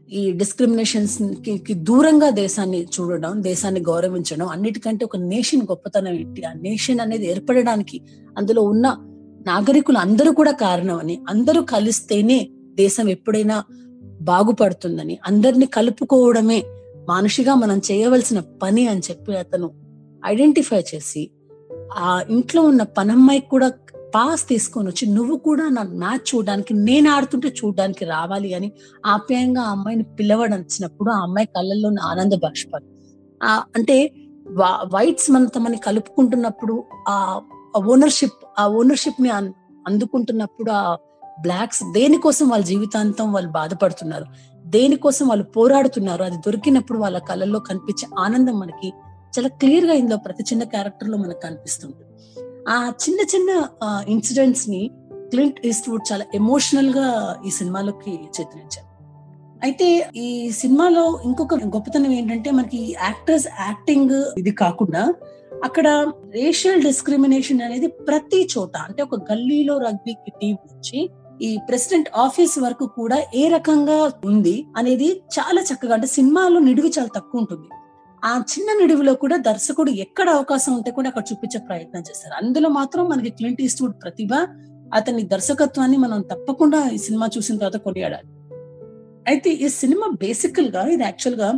ఈ డిస్క్రిమినేషన్స్కి దూరంగా దేశాన్ని చూడడం దేశాన్ని గౌరవించడం అన్నిటికంటే ఒక నేషన్ గొప్పతనం ఏంటి? ఆ నేషన్ అనేది ఏర్పడడానికి అందులో ఉన్న నాగరికులు అందరూ కూడా కారణం అని అందరూ కలిస్తేనే దేశం ఎప్పుడైనా బాగుపడుతుందని అందరిని కలుపుకోవడమే మనిషిగా మనం చేయవలసిన పని అని చెప్పి అతను ఐడెంటిఫై చేసి ఆ ఇంట్లో ఉన్న పనమ్మాయికి కూడా పాస్ తీసుకొని వచ్చి నువ్వు కూడా నా మ్యాచ్ చూడడానికి నేను ఆడుతుంటే చూడడానికి రావాలి అని ఆప్యాయంగా ఆ అమ్మాయిని పిలవడంచినప్పుడు ఆ అమ్మాయి కళ్ళల్లో ఆనంద బాష్పాలు. ఆ అంటే వైట్స్ మన తమని కలుపుకుంటున్నప్పుడు ఆ ఓనర్షిప్ ఆ ఓనర్షిప్ని అందుకుంటున్నప్పుడు ఆ బ్లాక్స్ దేనికోసం వాళ్ళ జీవితాంతం వాళ్ళు బాధపడుతున్నారు? దేనికోసం వాళ్ళు పోరాడుతున్నారు? అది దొరికినప్పుడు వాళ్ళ కళ్ళల్లో కనిపించే ఆనందం మనకి చాలా క్లియర్గా ఇందులో ప్రతి చిన్న క్యారెక్టర్లో మనకు కనిపిస్తుంది ఆ చిన్న చిన్న ఇన్సిడెంట్స్ని క్లింట్ ఈస్ట్వుడ్ చాలా ఎమోషనల్గా ఈ సినిమాలోకి చిత్రించారు. అయితే ఈ సినిమాలో ఇంకొక గొప్పతనం ఏంటంటే మనకి యాక్టర్స్ యాక్టింగ్ ఇది కాకుండా అక్కడ రేషియల్ డిస్క్రిమినేషన్ అనేది ప్రతి చోట అంటే ఒక గల్లీలో రగ్బీ టీం నుంచి ఈ ప్రెసిడెంట్ ఆఫీస్ వరకు కూడా ఏ రకంగా ఉంది అనేది చాలా చక్కగా అంటే సినిమాలో నిడివి చాలా తక్కువ ఉంటుంది. ఆ చిన్న నిడివిలో కూడా దర్శకుడు ఎక్కడ అవకాశం ఉంటే కూడా అక్కడ చూపించే ప్రయత్నం చేస్తారు. అందులో మాత్రం మనకి క్లింట్ ఈస్ట్వుడ్ ప్రతిభ అతని దర్శకత్వాన్ని మనం తప్పకుండా ఈ సినిమా చూసిన తర్వాత కొనియాడాలి. అయితే ఈ సినిమా బేసికల్గా ఇది యాక్చువల్గా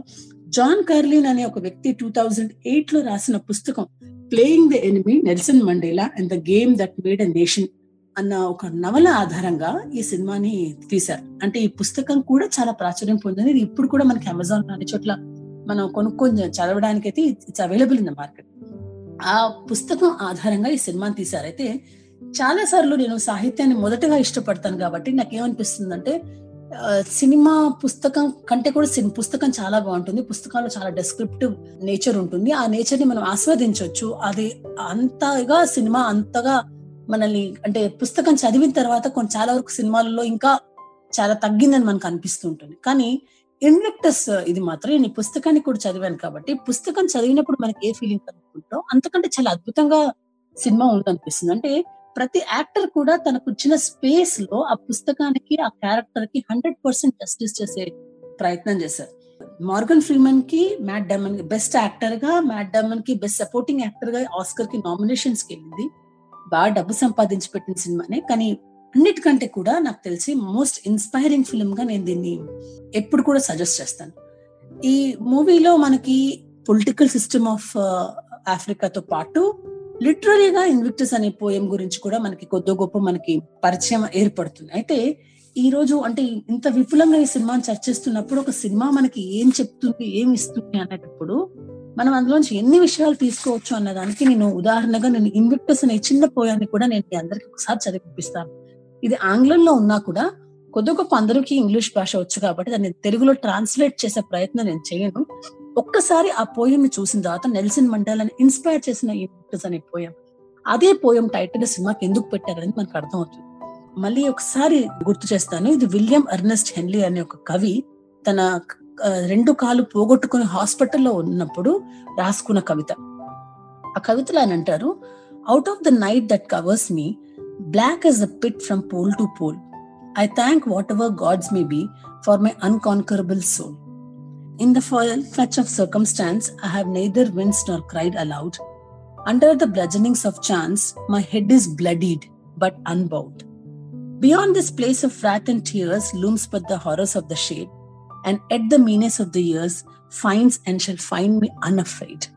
జాన్ కర్లిన్ అనే ఒక వ్యక్తి టూ థౌజండ్ ఎయిట్లో రాసిన పుస్తకం playing the enemy Nelson Mandela and the game that made a nation అన్న ఒక నవల ఆధారంగా ఈ సినిమాని తీశారు. అంటే ఈ పుస్తకం కూడా చాలా ప్రాచుర్యం పొందింది. ఇది ఇప్పుడు కూడా మనకి అమెజాన్ అనే చోట్ల మనం కొనుక్కొని చదవడానికి అయితే it's available in the market ఆ పుస్తకం ఆధారంగా ఈ సినిమాని తీశారు. అయితే చాలా సార్లు నేను సాహిత్యాన్ని మొదటగా ఇష్టపడతాను కాబట్టి నాకేమనిపిస్తుందంటే అంటే సినిమా పుస్తకం కంటే కూడా సిన్- పుస్తకం చాలా బాగుంటుంది. పుస్తకాల్లో చాలా డెస్క్రిప్టివ్ నేచర్ ఉంటుంది. ఆ నేచర్ని మనం ఆస్వాదించవచ్చు అది అంతగా సినిమా అంతగా మనల్ని అంటే పుస్తకం చదివిన తర్వాత కొన్ని చాలా వరకు సినిమాలలో ఇంకా చాలా తగ్గిందని మనకు అనిపిస్తూ ఉంటుంది కానీ ఇన్వెక్టస్ ఇది మాత్రం నేను పుస్తకాన్ని కూడా చదివాను కాబట్టి పుస్తకం చదివినప్పుడు మనకి ఏ ఫీలింగ్ కలుగుతుందో అంతకంటే చాలా అద్భుతంగా సినిమా ఉందనిపిస్తుంది. అంటే ప్రతి యాక్టర్ కూడా తనకు ఇచ్చిన స్పేస్లో ఆ పుస్తకానికి ఆ క్యారెక్టర్కి హండ్రెడ్ పర్సెంట్ జస్టిస్ చేసే ప్రయత్నం చేశారు. మార్గన్ ఫ్రీమన్కి మ్యాట్కి బెస్ట్ యాక్టర్గా మ్యాట్ డెమన్కి బెస్ట్ సపోర్టింగ్ యాక్టర్గా ఆస్కర్కి నామినేషన్స్కి వెళ్ళింది. బాగా డబ్బు సంపాదించి పెట్టిన సినిమానే. కానీ అన్నిటికంటే కూడా నాకు తెలిసి మోస్ట్ ఇన్స్పైరింగ్ ఫిల్మ్గా నేను దీన్ని ఎప్పుడు కూడా సజెస్ట్ చేస్తాను. ఈ మూవీలో మనకి పొలిటికల్ సిస్టమ్ ఆఫ్ ఆఫ్రికాతో పాటు లిటరరీగా ఇన్విక్టస్ అనే పోయం గురించి కూడా మనకి కొద్దో గొప్ప మనకి పరిచయం ఏర్పడుతుంది. అయితే ఈ రోజు అంటే ఇంత విపులంగా ఈ సినిమాని చర్చిస్తున్నప్పుడు ఒక సినిమా మనకి ఏం చెప్తుంది ఏం ఇస్తుంది అనేటప్పుడు మనం అందులోంచి ఎన్ని విషయాలు తీసుకోవచ్చు అన్న దానికి నేను ఉదాహరణగా నేను ఇన్విక్టస్ అనే చిన్న పోయాన్ని కూడా నేను మీ అందరికి ఒకసారి చదివిపిస్తాను ఇది ఆంగ్లంలో ఉన్నా కూడా కొద్ది గొప్ప అందరికీ ఇంగ్లీష్ భాష వచ్చు కాబట్టి దాన్ని తెలుగులో ట్రాన్స్లేట్ చేసే ప్రయత్నం నేను చేయను. ఒక్కసారి ఆ పోయం చూసిన తర్వాత నెల్సన్ మండలాన్ని ఇన్స్పైర్ చేసిన ఇన్విక్టస్ అనే పోయం అదే పోయం టైటిల్ సినిమాకి ఎందుకు పెట్టారని మనకు అర్థమవుతుంది. మళ్ళీ ఒకసారి గుర్తు చేస్తాను. ఇది విలియం అర్నెస్ట్ హెన్లీ అనే ఒక కవి తన రెండు కాలు పోగొట్టుకుని హాస్పిటల్లో ఉన్నప్పుడు రాసుకున్న కవిత ఆ కవితలో ఆయన అంటారు out of the night that covers me black is the pit from pole to pole I thank whatever gods may be for my unconquerable soul In the foul clutch of circumstance, I have neither winced nor cried aloud. Under the bludgeonings of chance, my head is bloodied but unbowed. Beyond this place of wrath and tears looms but the horrors of the shade, and at the meanest of the years finds and shall find me unafraid.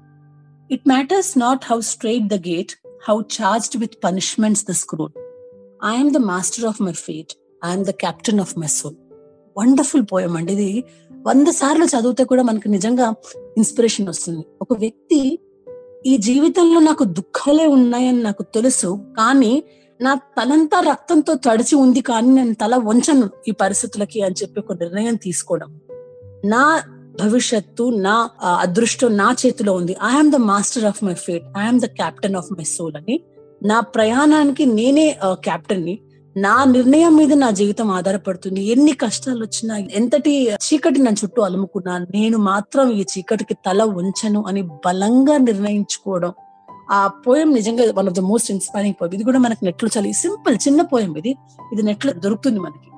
It matters not how straight the gate, how charged with punishments the scroll. I am the master of my fate. I am the captain of my soul. Wonderful poem అండి ఇది వంద సార్లు చదివితే కూడా మనకు నిజంగా ఇన్స్పిరేషన్ వస్తుంది ఒక వ్యక్తి ఈ జీవితంలో నాకు దుఃఖాలే ఉన్నాయని నాకు తెలుసు కానీ నా తలంతా రక్తంతో తడిచి ఉంది కానీ నేను తల వంచను ఈ పరిస్థితులకి అని చెప్పి ఒక నిర్ణయం తీసుకోవడం. నా భవిష్యత్తు నా అదృష్టం నా చేతిలో ఉంది. I'm the master of my fate I'm the captain of my soul అని. నా ప్రయాణానికి నేనే క్యాప్టెన్ని. నా నిర్ణయం మీద నా జీవితం ఆధారపడుతుంది. ఎన్ని కష్టాలు వచ్చినా ఎంతటి చీకటి నా చుట్టూ అలుముకున్నా నేను మాత్రం ఈ చీకటికి తల ఉంచను అని బలంగా నిర్ణయించుకోవడం. ఆ పోయం నిజంగా one of the most inspiring poem ఇది కూడా మనకి నెట్లో చాలా సింపుల్ చిన్న పోయం ఇది. ఇది నెట్లో దొరుకుతుంది మనకి.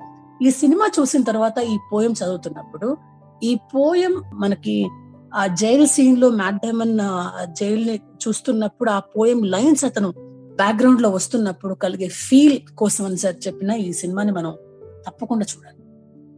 ఈ సినిమా చూసిన తర్వాత ఈ పోయం చదువుతున్నప్పుడు ఈ పోయం మనకి ఆ జైల్ సీన్లో మ్యాట్ డైమన్ జైల్ని చూస్తున్నప్పుడు ఆ పోయం లైన్స్ అతను బ్యాక్గ్రౌండ్లో వస్తున్నప్పుడు కలిగే ఫీల్ కోసం అని సార్ చెప్పిన ఈ సినిమాని మనం తప్పకుండా చూడాలి.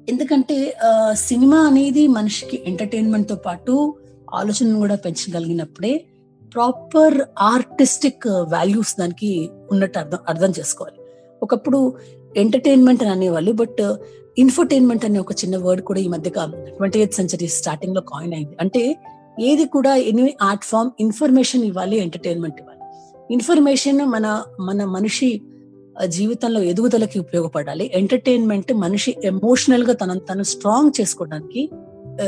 ఎందుకంటే సినిమా అనేది మనిషికి ఎంటర్టైన్మెంట్తో పాటు ఆలోచనను కూడా పెంచగలిగినప్పుడే ప్రాపర్ ఆర్టిస్టిక్ వాల్యూస్ దానికి ఉన్నట్టు అర్థం అర్థం చేసుకోవాలి. ఒకప్పుడు ఎంటర్టైన్మెంట్ అని అనేవాళ్ళు బట్ ఇన్ఫర్టైన్మెంట్ అనే ఒక చిన్న వర్డ్ కూడా ఈ మధ్య ట్వంటీ ఎయిత్ సెంచరీ స్టార్టింగ్లో కాయిన్ అయింది. అంటే ఏది కూడా ఎనీ ఆర్ట్ ఫామ్ ఇన్ఫర్మేషన్ ఇవ్వాలి ఎంటర్టైన్మెంట్ ఇవ్వాలి. ఇన్ఫర్మేషన్ మన మన మనిషి జీవితంలో ఎదుగుదలకి ఉపయోగపడాలి. ఎంటర్టైన్మెంట్ మనిషి ఎమోషనల్గా తనను తను స్ట్రాంగ్ చేసుకోవడానికి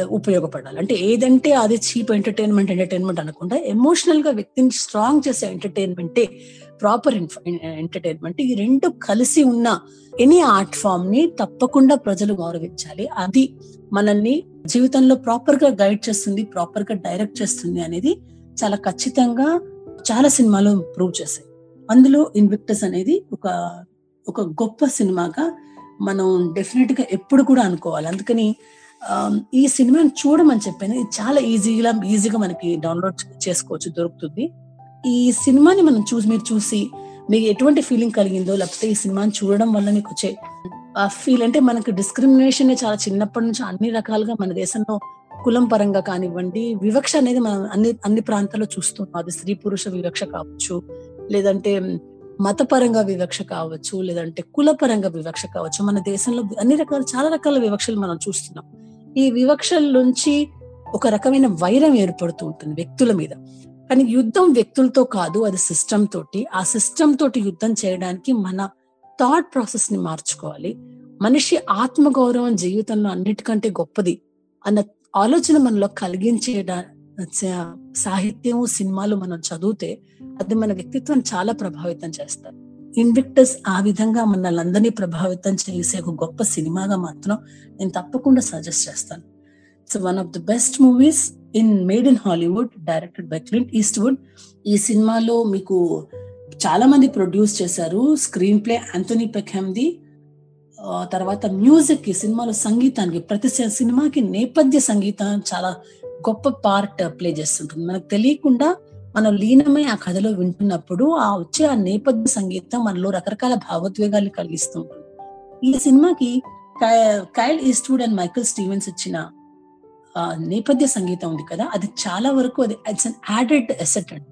ఉపయోగపడాలి. అంటే ఏదంటే అది చీప్ ఎంటర్టైన్మెంట్ ఎంటర్టైన్మెంట్ అనకుండా ఎమోషనల్గా వ్యక్తిని స్ట్రాంగ్ చేసే ఎంటర్టైన్మెంటే ప్రాపర్ ఎంటర్టైన్మెంట్. ఈ రెండు కలిసి ఉన్న ఎనీ ఆర్ట్ ఫామ్ని తప్పకుండా ప్రజలు గౌరవించాలి. అది మనల్ని జీవితంలో ప్రాపర్గా గైడ్ చేస్తుంది ప్రాపర్గా డైరెక్ట్ చేస్తుంది అనేది చాలా ఖచ్చితంగా చాలా సినిమాలు ప్రూవ్ చేశాయి. అందులో ఇన్విక్టస్ అనేది ఒక ఒక గొప్ప సినిమాగా మనం డెఫినెట్గా ఎప్పుడు కూడా అనుకోవాలి. అందుకని ఈ సినిమాని చూడమని చెప్పాను. ఇది చాలా ఈజీగా ఈజీగా మనకి డౌన్లోడ్ చేసుకోవచ్చు దొరుకుతుంది. ఈ సినిమాని మనం చూసి మీరు చూసి మీకు ఎటువంటి ఫీలింగ్ కలిగిందో లేకపోతే ఈ సినిమాని చూడడం వల్ల మీకు వచ్చే ఆ ఫీల్ అంటే మనకు డిస్క్రిమినేషన్ చాలా చిన్నప్పటి నుంచి అన్ని రకాలుగా మన దేశంలో కులం పరంగా కానివ్వండి వివక్ష అనేది మనం అన్ని అన్ని ప్రాంతాల్లో చూస్తున్నాం. అది స్త్రీ పురుష వివక్ష కావచ్చు లేదంటే మతపరంగా వివక్ష కావచ్చు లేదంటే కులపరంగా వివక్ష కావచ్చు. మన దేశంలో అన్ని రకాల చాలా రకాల వివక్షలు మనం చూస్తున్నాం. ఈ వివక్షల నుంచి ఒక రకమైన వైరం ఏర్పడుతూ ఉంటుంది వ్యక్తుల మీద. కానీ యుద్ధం వ్యక్తులతో కాదు అది సిస్టమ్ తోటి. ఆ సిస్టమ్ తోటి యుద్ధం చేయడానికి మన థాట్ ప్రాసెస్ని మార్చుకోవాలి. మనిషి ఆత్మగౌరవం జీవితంలో అన్నిటికంటే గొప్పది అన్న ఆలోచన మనలో కలిగించేట సాహిత్యం సినిమాలు మనం చదివితే అది మన వ్యక్తిత్వం చాలా ప్రభావితం చేస్తారు ఇన్విక్టస్ ఆ విధంగా మనల్ని అందరినీ ప్రభావితం చేసే ఒక గొప్ప సినిమాగా మాత్రం నేను తప్పకుండా సజెస్ట్ చేస్తాను. It's one of the best movies in made in Hollywood directed by Clint Eastwood ఈ సినిమాలో మీకు చాలా మంది ప్రొడ్యూస్ చేశారు స్క్రీన్ ప్లే ఆంథోనీ పెక్హామ్ది తర్వాత మ్యూజిక్ ఈ సినిమాలో సంగీతానికి ప్రతి సినిమాకి నేపథ్య సంగీతం చాలా గొప్ప పార్ట్ ప్లే చేస్తుంటుంది. మనకు తెలియకుండా మనం లీనమై ఆ కథలో వింటున్నప్పుడు ఆ వచ్చే ఆ నేపథ్య సంగీతం మనలో రకరకాల భావోద్వేగాలు కలిగిస్తూ ఉంటుంది ఈ సినిమాకి Kyle Eastwood and Michael Stevens ఇచ్చిన నేపథ్య సంగీతం ఉంది కదా అది చాలా వరకు అది ఇట్స్ అన్ యాడెడ్ ఎసెట్ అండి.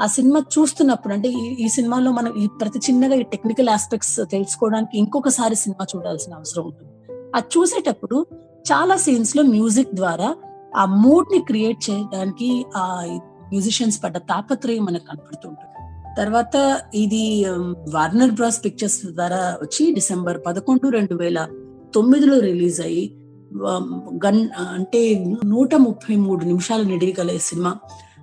ఆ సినిమా చూస్తున్నప్పుడు అంటే ఈ సినిమాలో మనం ఈ ప్రతి చిన్నగా ఈ టెక్నికల్ ఆస్పెక్ట్స్ తెలుసుకోవడానికి ఇంకొకసారి సినిమా చూడాల్సిన అవసరం ఉంటుంది. అది చూసేటప్పుడు చాలా సీన్స్లో మ్యూజిక్ ద్వారా ఆ మూడ్ని క్రియేట్ చేయడానికి ఆ మ్యూజిషియన్స్ పడ్డ తాపత్రయం మనకు కనపడుతుంటుంది తర్వాత ఇది వార్నర్ బ్రాస్ పిక్చర్స్ ద్వారా వచ్చి డిసెంబర్ పదకొండు రెండు వేల తొమ్మిదిలో రిలీజ్ అయ్యి గన్ అంటే నూట ముప్పై మూడు నిమిషాలు నిడిగల cinema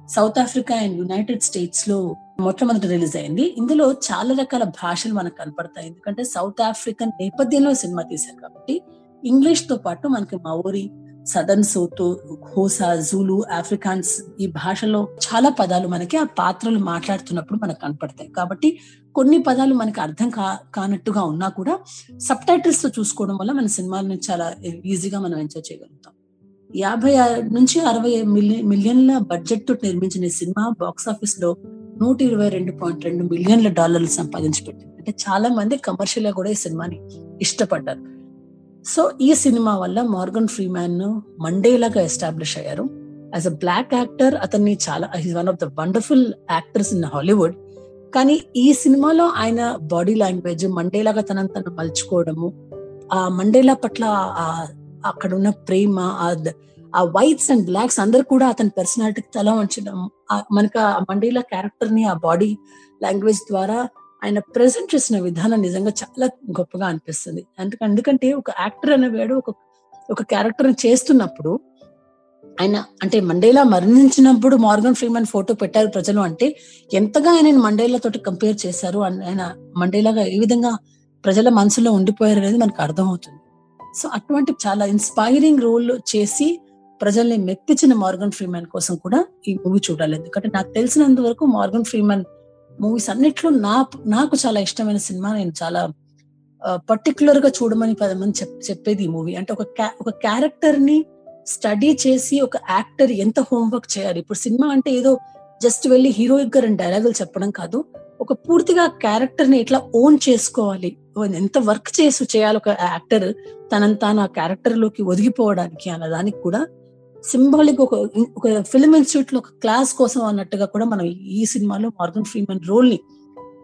South Africa and United స్టేట్స్లో మొట్టమొదటి రిలీజ్ అయింది. ఇందులో చాలా రకాల భాషలు మనకు కనపడతాయి. ఎందుకంటే సౌత్ ఆఫ్రికన్ నేపథ్యంలో సినిమా తీశారు కాబట్టి ఇంగ్లీష్తో పాటు మనకి మౌరి సదన్ సోతో హోసా జూలు ఆఫ్రికాన్స్ ఈ భాషలో చాలా పదాలు మనకి ఆ పాత్రలు మాట్లాడుతున్నప్పుడు మనకు కనపడతాయి. కాబట్టి కొన్ని పదాలు మనకి అర్థం కా కానట్టుగా ఉన్నా కూడా సబ్ టైటిల్స్తో చూసుకోవడం వల్ల మన సినిమాలను చాలా ఈజీగా మనం ఎంజాయ్ చేయగలుగుతాం. యాభై నుంచి అరవై మిలియన్ మిలియన్ల బడ్జెట్తో నిర్మించిన సినిమా బాక్స్ ఆఫీస్లో నూట ఇరవై రెండు పాయింట్ రెండు మిలియన్ల డాలర్లు సంపాదించి పెట్టింది. అంటే చాలా మంది కమర్షియల్గా కూడా ఈ సినిమాని ఇష్టపడ్డారు. సో ఈ సినిమా వల్ల మార్గన్ ఫ్రీమ్యాన్ మండేలాగా ఎస్టాబ్లిష్ అయ్యారు. యాజ్ అ బ్లాక్ యాక్టర్ అతన్ని చాలా he's one of the wonderful actors in Hollywood కానీ ఈ సినిమాలో ఆయన బాడీ లాంగ్వేజ్ మండేలాగా తనని తను మలుచుకోవడము ఆ మండేలా పట్ల అక్కడ ఉన్న ప్రేమ ఆ వైట్స్ అండ్ బ్లాక్స్ అందరు కూడా అతని పర్సనాలిటీకి తల ఉంచడం మనకు ఆ మండేలా క్యారెక్టర్ని ఆ బాడీ లాంగ్వేజ్ ద్వారా ఆయన ప్రజెంట్ చేసిన విధానం నిజంగా చాలా గొప్పగా అనిపిస్తుంది. ఎందుకంటే ఒక యాక్టర్ అనేవాడు ఒక ఒక క్యారెక్టర్ చేస్తున్నప్పుడు ఆయన అంటే మండేలా మరణించినప్పుడు మార్గన్ ఫ్రీమన్ ఫోటో పెట్టారు ప్రజలు అంటే ఎంతగా ఆయన మండేలా తోటి కంపేర్ చేశారు ఆయన మండేలాగా ఏ విధంగా ప్రజల మనసులో ఉండిపోయారు అనేది మనకు అర్థమవుతుంది. సో అటువంటి చాలా ఇన్స్పైరింగ్ రోల్ చేసి ప్రజల్ని మెప్పించిన మార్గన్ ఫ్రీమన్ కోసం కూడా ఈ మూవీ చూడాలి. ఎందుకంటే నాకు తెలిసినంత వరకు మార్గన్ ఫ్రీమన్ మూవీస్ అన్నిట్లో నా నాకు చాలా ఇష్టమైన సినిమా నేను చాలా పర్టికులర్గా చూడమని పదమని చెప్పేది ఈ మూవీ. అంటే ఒక ఒక క్యారెక్టర్ని స్టడీ చేసి ఒక యాక్టర్ ఎంత హోంవర్క్ చేయాలి? ఇప్పుడు సినిమా అంటే ఏదో జస్ట్ వెళ్ళి హీరోయిక్గా రెండు డైలాగులు చెప్పడం కాదు. ఒక పూర్తిగా క్యారెక్టర్ని ఎట్లా ఓన్ చేసుకోవాలి? ఎంత వర్క్ చేసి చేయాలి ఒక యాక్టర్ తనంతా నా క్యారెక్టర్లోకి ఒదిగిపోవడానికి అన్న దానికి కూడా సింబాలిక్ ఒక ఒక ఫిల్మ్ ఇన్స్టిట్యూట్లో ఒక క్లాస్ కోసం అన్నట్టుగా కూడా మనం ఈ సినిమాలో మార్గన్ ఫ్రీమన్ రోల్ని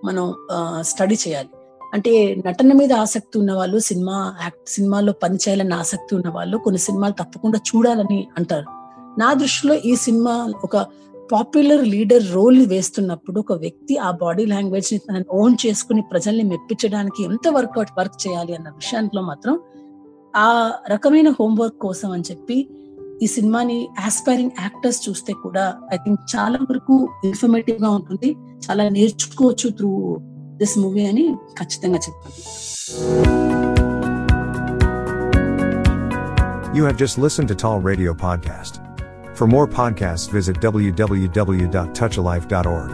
మనం స్టడీ చేయాలి. అంటే నటన మీద ఆసక్తి ఉన్న వాళ్ళు సినిమా యాక్ట్ సినిమాల్లో పనిచేయాలని ఆసక్తి ఉన్న వాళ్ళు కొన్ని సినిమాలు తప్పకుండా చూడాలని అంటారు. నా దృష్టిలో ఈ సినిమా ఒక పాపులర్ లీడర్ రోల్ వేస్తున్నప్పుడు ఒక వ్యక్తి ఆ బాడీ లాంగ్వేజ్ని తనని ఓన్ చేసుకుని ప్రజల్ని మెప్పించడానికి ఎంత వర్కౌట్ వర్క్ చేయాలి అన్న విషయాంట్లో మాత్రం ఆ రకమైన హోంవర్క్ కోసం అని చెప్పి ఈ సినిమాని ఆస్పైరింగ్ యాక్టర్స్ చూస్తే కూడా ఐ థింక్ చాలా వరకు ఇన్ఫర్మేటివ్ గా ఉంటుంది చాలా నేర్చుకోవచ్చు త్రూ దిస్ మూవీ అని ఖచ్చితంగా చెప్పాలి You have just listened to Tall Radio Podcast. For more podcasts, visit www.touchalife.org.